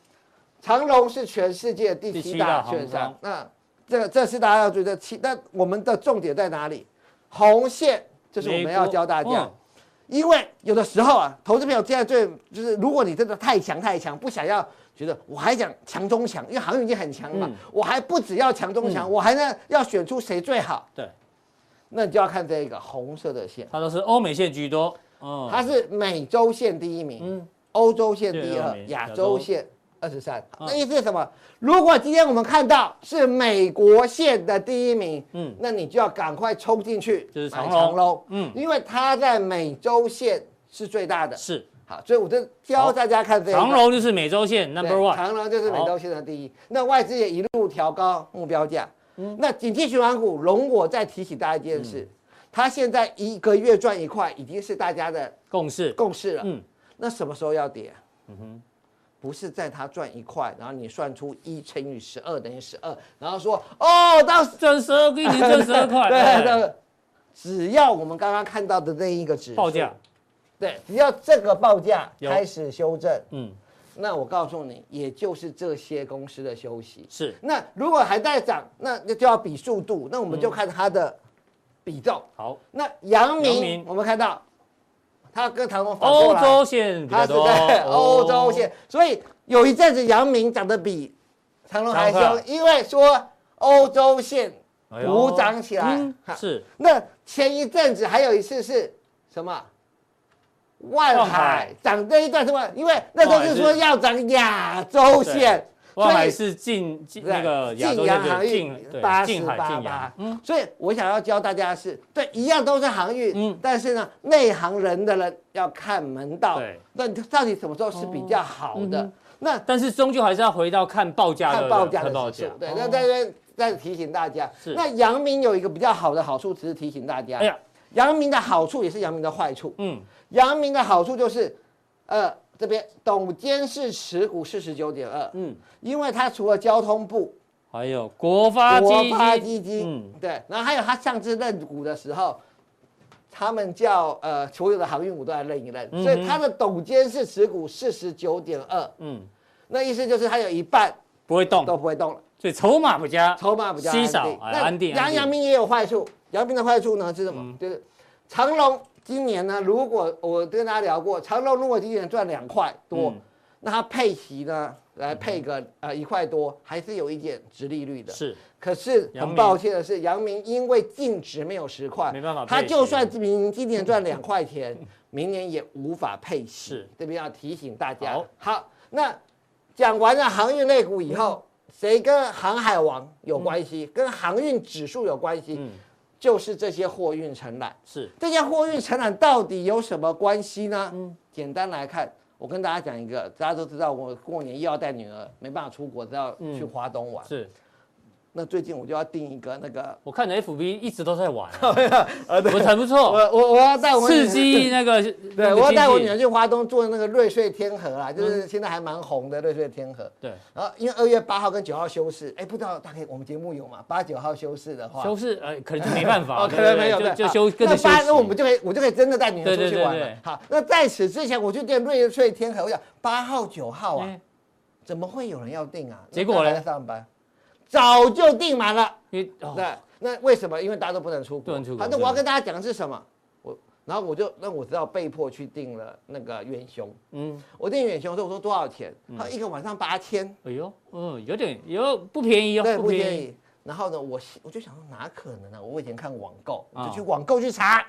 [SPEAKER 5] 长隆是全世界第七
[SPEAKER 2] 大
[SPEAKER 5] 大券商，那这个这是大家要注意的七。那我们的重点在哪里？红线就是我们要教大家。
[SPEAKER 2] 嗯
[SPEAKER 5] 因为有的时候啊，投资朋友现在最就是，如果你真的太强太强，不想要觉得我还想强中强，因为航运已经很强了嘛，
[SPEAKER 2] 嗯。
[SPEAKER 5] 我还不只要强中强，我还呢要选出谁最好，
[SPEAKER 2] 对，
[SPEAKER 5] 那你就要看这个红色的线，
[SPEAKER 2] 它都是欧美线居多，嗯，
[SPEAKER 5] 它是美洲线第一名
[SPEAKER 2] 嗯，
[SPEAKER 5] 欧洲线第二亚
[SPEAKER 2] 亚洲
[SPEAKER 5] 洲。线二十三。
[SPEAKER 2] 嗯。
[SPEAKER 5] 那意思是什么？如果今天我们看到是美国线的第一名，那你就要赶快冲进去买
[SPEAKER 2] 就是长荣
[SPEAKER 5] 长荣，
[SPEAKER 2] 嗯
[SPEAKER 5] 嗯，因为它在美洲线是最大的。
[SPEAKER 2] 是
[SPEAKER 5] 好，所以我就教大家看这个。
[SPEAKER 2] 长荣就是美洲线 number one，
[SPEAKER 5] 长荣就是美洲线的第一。那外资也一路调高目标价。
[SPEAKER 2] 嗯
[SPEAKER 5] 那景气循环股，容我再提醒大家一件事，它现在一个月赚一块，已经是大家的
[SPEAKER 2] 共识，
[SPEAKER 5] 共识了。
[SPEAKER 2] 嗯
[SPEAKER 5] 那什么时候要跌、嗯哼？不是在它赚一块，然后你算出一乘以十二等于十二，然后说哦，到
[SPEAKER 2] 赚十二，一年赚十二块，
[SPEAKER 5] 对
[SPEAKER 2] 哎
[SPEAKER 5] 对，只要我们刚刚看到的那一个指数
[SPEAKER 2] 报价，
[SPEAKER 5] 对，只要这个报价
[SPEAKER 2] 有。
[SPEAKER 5] 开始修正，
[SPEAKER 2] 嗯，
[SPEAKER 5] 那我告诉你，也就是这些公司的休息。
[SPEAKER 2] 是。
[SPEAKER 5] 那如果还在涨，那那就要比速度，那我们就看它的比重。
[SPEAKER 2] 好，
[SPEAKER 5] 那阳
[SPEAKER 2] 阳
[SPEAKER 5] 明。
[SPEAKER 2] 明
[SPEAKER 5] 我们看到，它跟唐龙
[SPEAKER 2] 欧洲线比
[SPEAKER 5] 它是，在
[SPEAKER 2] 哦。
[SPEAKER 5] 欧洲线，所以有一阵子阳明涨得比长
[SPEAKER 2] 龙还
[SPEAKER 5] 凶，因为说欧洲线
[SPEAKER 2] 哎呦。
[SPEAKER 5] 补涨起来。
[SPEAKER 2] 嗯。是。
[SPEAKER 5] 那前一阵子还有一次是什么？万
[SPEAKER 2] 万
[SPEAKER 5] 海
[SPEAKER 2] 海
[SPEAKER 5] 涨这一段是万，因为那时候是说要涨亚洲线，
[SPEAKER 2] 万海是
[SPEAKER 5] 进
[SPEAKER 2] 那个亚洲
[SPEAKER 5] 晋阳航
[SPEAKER 2] 运
[SPEAKER 5] 八十
[SPEAKER 2] 近海近洋。
[SPEAKER 5] 八八，，
[SPEAKER 2] 嗯，
[SPEAKER 5] 所以我想要教大家的是，对，一样都是航运，
[SPEAKER 2] 嗯。
[SPEAKER 5] 但是呢，内行人的人要看门道，
[SPEAKER 2] 对，
[SPEAKER 5] 那到底什么时候是比较好的？那
[SPEAKER 2] 但是终究还是要回到看报价的
[SPEAKER 5] 看报价
[SPEAKER 2] 看
[SPEAKER 5] 报价。对，
[SPEAKER 2] 哦。
[SPEAKER 5] 那在这边再提醒大家，
[SPEAKER 2] 是。
[SPEAKER 5] 那阳明有一个比较好的好处，只是提醒大家，
[SPEAKER 2] 哎呀，
[SPEAKER 5] 阳明的好处也是阳明的坏处，
[SPEAKER 2] 嗯，
[SPEAKER 5] 阳明的好处就是，呃，这边董监事持股四十九点二，
[SPEAKER 2] 嗯，
[SPEAKER 5] 因为它除了交通部。
[SPEAKER 2] 还有国发
[SPEAKER 5] 国
[SPEAKER 2] 基发，
[SPEAKER 5] 基金，
[SPEAKER 2] 嗯。
[SPEAKER 5] 对，然后还有他上次认股的时候，他们叫呃所有的航运股都来认一认，
[SPEAKER 2] 嗯
[SPEAKER 5] 所以他的董监事持股四十九点二，
[SPEAKER 2] 嗯，
[SPEAKER 5] 那意思就是他有一半
[SPEAKER 2] 不会动，
[SPEAKER 5] 都不会动了，
[SPEAKER 2] 所以筹码不佳，
[SPEAKER 5] 筹码比较安
[SPEAKER 2] 稀少
[SPEAKER 5] 定。那
[SPEAKER 2] 哎安定。
[SPEAKER 5] 阳阳明也有坏处，阳明的坏处呢是什么？
[SPEAKER 2] 嗯。
[SPEAKER 5] 就是长荣今年呢，如果我跟大家聊过，长隆如果今年赚两块多，
[SPEAKER 2] 嗯
[SPEAKER 5] 那它配息呢来配个呃一块多，还是有一点值利率的。
[SPEAKER 2] 是
[SPEAKER 5] 可是很抱歉的是，阳明因为净值没有十块，
[SPEAKER 2] 没办法配息
[SPEAKER 5] 它就算明今年赚两块钱，明年也无法配息。
[SPEAKER 2] 是
[SPEAKER 5] 这边要提醒大家。
[SPEAKER 2] 好
[SPEAKER 5] 好，那讲完了航运类股以后，谁跟航海王有关系？跟航运指数有关系？
[SPEAKER 2] 嗯
[SPEAKER 5] 就是这些货运承揽。
[SPEAKER 2] 是
[SPEAKER 5] 这些货运承揽到底有什么关系呢？嗯简单来看，我跟大家讲一个，大家都知道，我过年又要带女儿，没办法出国，都要去华东玩。
[SPEAKER 2] 是，
[SPEAKER 5] 那最近我就要订一个那个，
[SPEAKER 2] 我看你 FB 一直都在玩，我很不错，
[SPEAKER 5] 我我我要带我女儿
[SPEAKER 2] 刺激那个，
[SPEAKER 5] 对，我要带我女儿
[SPEAKER 2] 去，
[SPEAKER 5] 华东做那个瑞穗天河啦，就是现在还蛮红的瑞穗天河。
[SPEAKER 2] 对，
[SPEAKER 5] 然后因为二月八号跟九号休市，哎，不知道大概我们节目有吗？八九号休市的话，
[SPEAKER 2] 休市呃可能就没办法，
[SPEAKER 5] 哦，可能没有，
[SPEAKER 2] 就就休跟着
[SPEAKER 5] 那八那我们就可以我就可以真的带女
[SPEAKER 2] 儿
[SPEAKER 5] 出去玩
[SPEAKER 2] 对对。
[SPEAKER 5] 了好，那在此之前我去订瑞穗天河，我想八号九号啊，
[SPEAKER 2] 哎
[SPEAKER 5] 怎么会有人要订啊？
[SPEAKER 2] 结果嘞
[SPEAKER 5] 那还在上班，早就订满了。
[SPEAKER 2] 因为哦
[SPEAKER 5] 对，那为什么？因为大家都不能出国。
[SPEAKER 2] 不能出国
[SPEAKER 5] 好，那我要跟大家讲的是什么？我然后我就那我知道被迫去订了那个远雄。
[SPEAKER 2] 嗯，
[SPEAKER 5] 我订远雄的时候，我说多少钱？他一个晚上八千，
[SPEAKER 2] 哎呦，嗯，有点有不便宜哦，
[SPEAKER 5] 对，不便宜。然后呢，我我就想说哪可能呢？我以前看网购，我就
[SPEAKER 2] 啊
[SPEAKER 5] 去网购去查，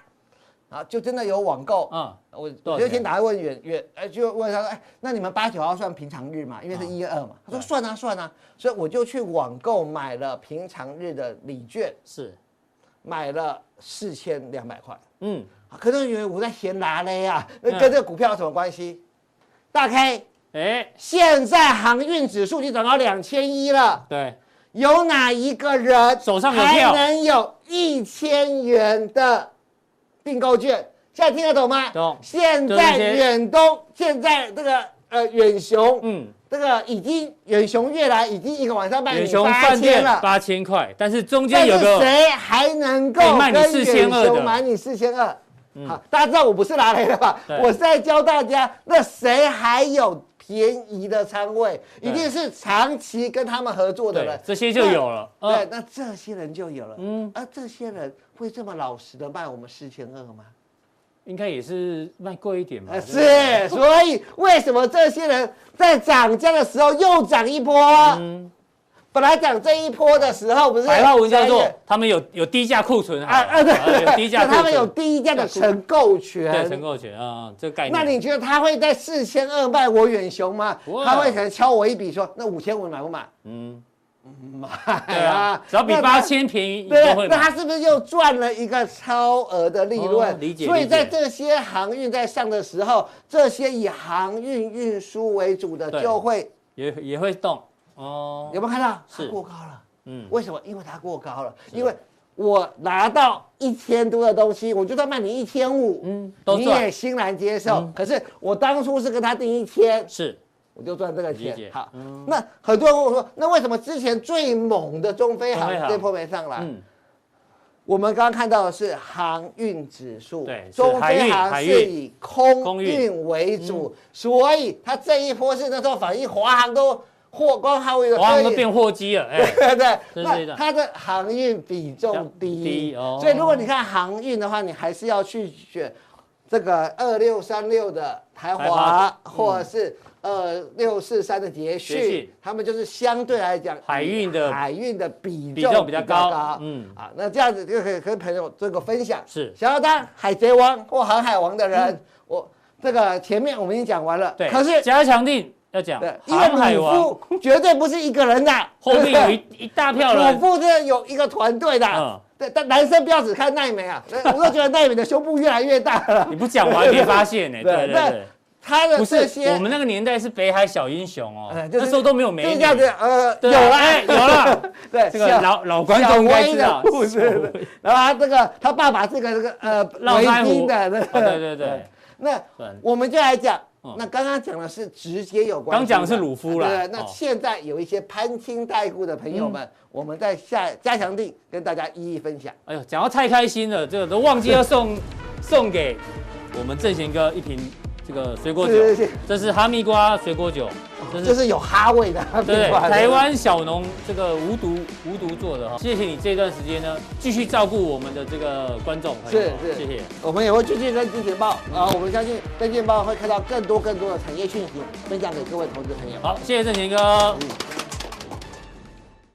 [SPEAKER 5] 啊，就真的有网购。
[SPEAKER 2] 嗯，
[SPEAKER 5] 我
[SPEAKER 2] 多少钱
[SPEAKER 5] 我就先打来问远远，哎，就问他说，哎，那你们八九号算平常日嘛？因为是一月二嘛。他
[SPEAKER 2] 说
[SPEAKER 5] 算啊算啊，所以我就去网购买了平常日的礼券，
[SPEAKER 2] 是，
[SPEAKER 5] 买了四千两百块。
[SPEAKER 2] 嗯，
[SPEAKER 5] 啊可能以为我在闲拿嘞呀，那
[SPEAKER 2] 嗯
[SPEAKER 5] 跟这个股票有什么关系？大 K，
[SPEAKER 2] 哎，
[SPEAKER 5] 现在航运指数已经涨到两千一了。
[SPEAKER 2] 对，
[SPEAKER 5] 有哪一个人
[SPEAKER 2] 手上有票
[SPEAKER 5] 还能有一千元的订购券？现在听得懂吗？
[SPEAKER 2] 懂
[SPEAKER 5] 现在远东，现在这个呃远雄，
[SPEAKER 2] 嗯，
[SPEAKER 5] 这个已经远雄越来已经一个晚上卖
[SPEAKER 2] 远雄
[SPEAKER 5] 八
[SPEAKER 2] 饭店
[SPEAKER 5] 千了。
[SPEAKER 2] 八千块，但是中
[SPEAKER 5] 间
[SPEAKER 2] 有个
[SPEAKER 5] 谁还能
[SPEAKER 2] 够
[SPEAKER 5] 跟
[SPEAKER 2] 4200远
[SPEAKER 5] 雄买你四千二？好，大家知道我不是拿来的吧？我是在教大家，那谁还有便宜的仓位？一定是长期跟他们合作的人，，
[SPEAKER 2] 这些就有了，
[SPEAKER 5] 对，
[SPEAKER 2] 嗯，
[SPEAKER 5] 那这些人就有了。
[SPEAKER 2] 嗯
[SPEAKER 5] 嗯，而这些人会这么老实的卖我们四千二吗？
[SPEAKER 2] 应该也是卖贵一点吧
[SPEAKER 5] 是，所以为什么这些人在涨价的时候又涨一波？
[SPEAKER 2] 嗯，
[SPEAKER 5] 本来涨这一波的时候，不是
[SPEAKER 2] 白话文叫做他们有有低价库存
[SPEAKER 5] 啊啊，对
[SPEAKER 2] 低价，
[SPEAKER 5] 他们有低价的承购
[SPEAKER 2] 权
[SPEAKER 5] 对权
[SPEAKER 2] 承。购权啊，这个概念。
[SPEAKER 5] 那你觉得他会在四千二卖我远雄
[SPEAKER 2] 吗
[SPEAKER 5] 他会可能敲我一笔说，那五千五买不买？
[SPEAKER 2] 嗯，买啊，只要比八千便宜，
[SPEAKER 5] 对。那他是不是又赚了一个超额的利润？
[SPEAKER 2] 哦理解
[SPEAKER 5] 所以在这些航运在上的时候，这些以航运运输为主的就会
[SPEAKER 2] 也也会动哦
[SPEAKER 5] 有。没有看到？它
[SPEAKER 2] 是
[SPEAKER 5] 过高了。
[SPEAKER 2] 嗯，
[SPEAKER 5] 为什么？因为它过高了。因为我拿到一千多的东西，我就算卖你一千五，
[SPEAKER 2] 嗯都
[SPEAKER 5] 你
[SPEAKER 2] 赚
[SPEAKER 5] 也欣然接受。
[SPEAKER 2] 嗯
[SPEAKER 5] 可是我当初是跟他定一千，
[SPEAKER 2] 是
[SPEAKER 5] 我就赚
[SPEAKER 2] 这个。
[SPEAKER 5] 钱好，
[SPEAKER 2] 嗯
[SPEAKER 5] 那很多人问我说，那为什么之前最猛的中飞航这波没上来？
[SPEAKER 2] 嗯，
[SPEAKER 5] 我们刚刚看到的是航运指
[SPEAKER 2] 数，对
[SPEAKER 5] 中飞航是以空
[SPEAKER 2] 空运
[SPEAKER 5] 运为主，所以它这一波是那时候反映华航都货光航运的
[SPEAKER 2] 哇，
[SPEAKER 5] 所以
[SPEAKER 2] 都变货机了，哎，
[SPEAKER 5] 对 对
[SPEAKER 2] 对，
[SPEAKER 5] 那它的航运比重低，
[SPEAKER 2] 低哦。
[SPEAKER 5] 所以如果你看航运的话，你还是要去选这个二六三六的台
[SPEAKER 2] 台华
[SPEAKER 5] 华，或者是二六四三的捷
[SPEAKER 2] 捷讯
[SPEAKER 5] 讯，他们就是相对来讲
[SPEAKER 2] 海运的
[SPEAKER 5] 海运的比
[SPEAKER 2] 重比较高嗯。
[SPEAKER 5] 啊，那这样子就可以跟朋友做个分享。
[SPEAKER 2] 是。
[SPEAKER 5] 想要当海贼王或航海王的人，我这个前面我们已经讲完了，
[SPEAKER 2] 对。
[SPEAKER 5] 可是
[SPEAKER 2] 加强定要讲
[SPEAKER 5] 对，因为
[SPEAKER 2] 航海
[SPEAKER 5] 夫绝对不是一个人的，
[SPEAKER 2] 后面有一 一大票
[SPEAKER 5] 主
[SPEAKER 2] 人，
[SPEAKER 5] 妇真的有一个团队的，
[SPEAKER 2] 嗯。
[SPEAKER 5] 对，但男生不要只看奈美啊，我都觉得奈美的胸部越来越大。了
[SPEAKER 2] 你。不讲我还没发现 呢，
[SPEAKER 5] 对
[SPEAKER 2] 对。
[SPEAKER 5] 他的
[SPEAKER 2] 不是，
[SPEAKER 5] 这些，
[SPEAKER 2] 我们那个年代是北海小英雄哦那时候都没有美女。
[SPEAKER 5] 就是这，样子，呃，
[SPEAKER 2] 对
[SPEAKER 5] 有
[SPEAKER 2] 哎，有了，对，这
[SPEAKER 5] 个
[SPEAKER 2] 老老观
[SPEAKER 5] 小
[SPEAKER 2] 众
[SPEAKER 5] 应该
[SPEAKER 2] 知道。
[SPEAKER 5] 故事，对然后他这个他爸爸这个这个呃围
[SPEAKER 2] 绕开湖
[SPEAKER 5] 巾的，那
[SPEAKER 2] 哦
[SPEAKER 5] 个
[SPEAKER 2] 对对。对，
[SPEAKER 5] 那我们就来讲
[SPEAKER 2] 嗯，
[SPEAKER 5] 那刚刚讲的是直接有关，
[SPEAKER 2] 刚讲的是鲁夫了
[SPEAKER 5] 对那
[SPEAKER 2] 哦。
[SPEAKER 5] 现在有一些攀亲带故的朋友们，我们在下加强地跟大家一一分享。
[SPEAKER 2] 哎呦，讲到太开心了，这个都忘记要送送给我们正贤哥一瓶这个水果酒
[SPEAKER 5] 这是
[SPEAKER 2] 哈密瓜水果酒，这
[SPEAKER 5] 就是是有哈味的，对对
[SPEAKER 2] 台湾小农这个无毒无毒做的哈，谢谢你这段时间呢，继续照顾我们的这个观众朋友，
[SPEAKER 5] 是是
[SPEAKER 2] 谢谢。
[SPEAKER 5] 我们也会继续跟金钱豹啊，我们相信跟金钱豹会看到更多更多的产业讯息，分享给各位投资朋友。
[SPEAKER 2] 好，谢谢正贤哥。
[SPEAKER 5] 嗯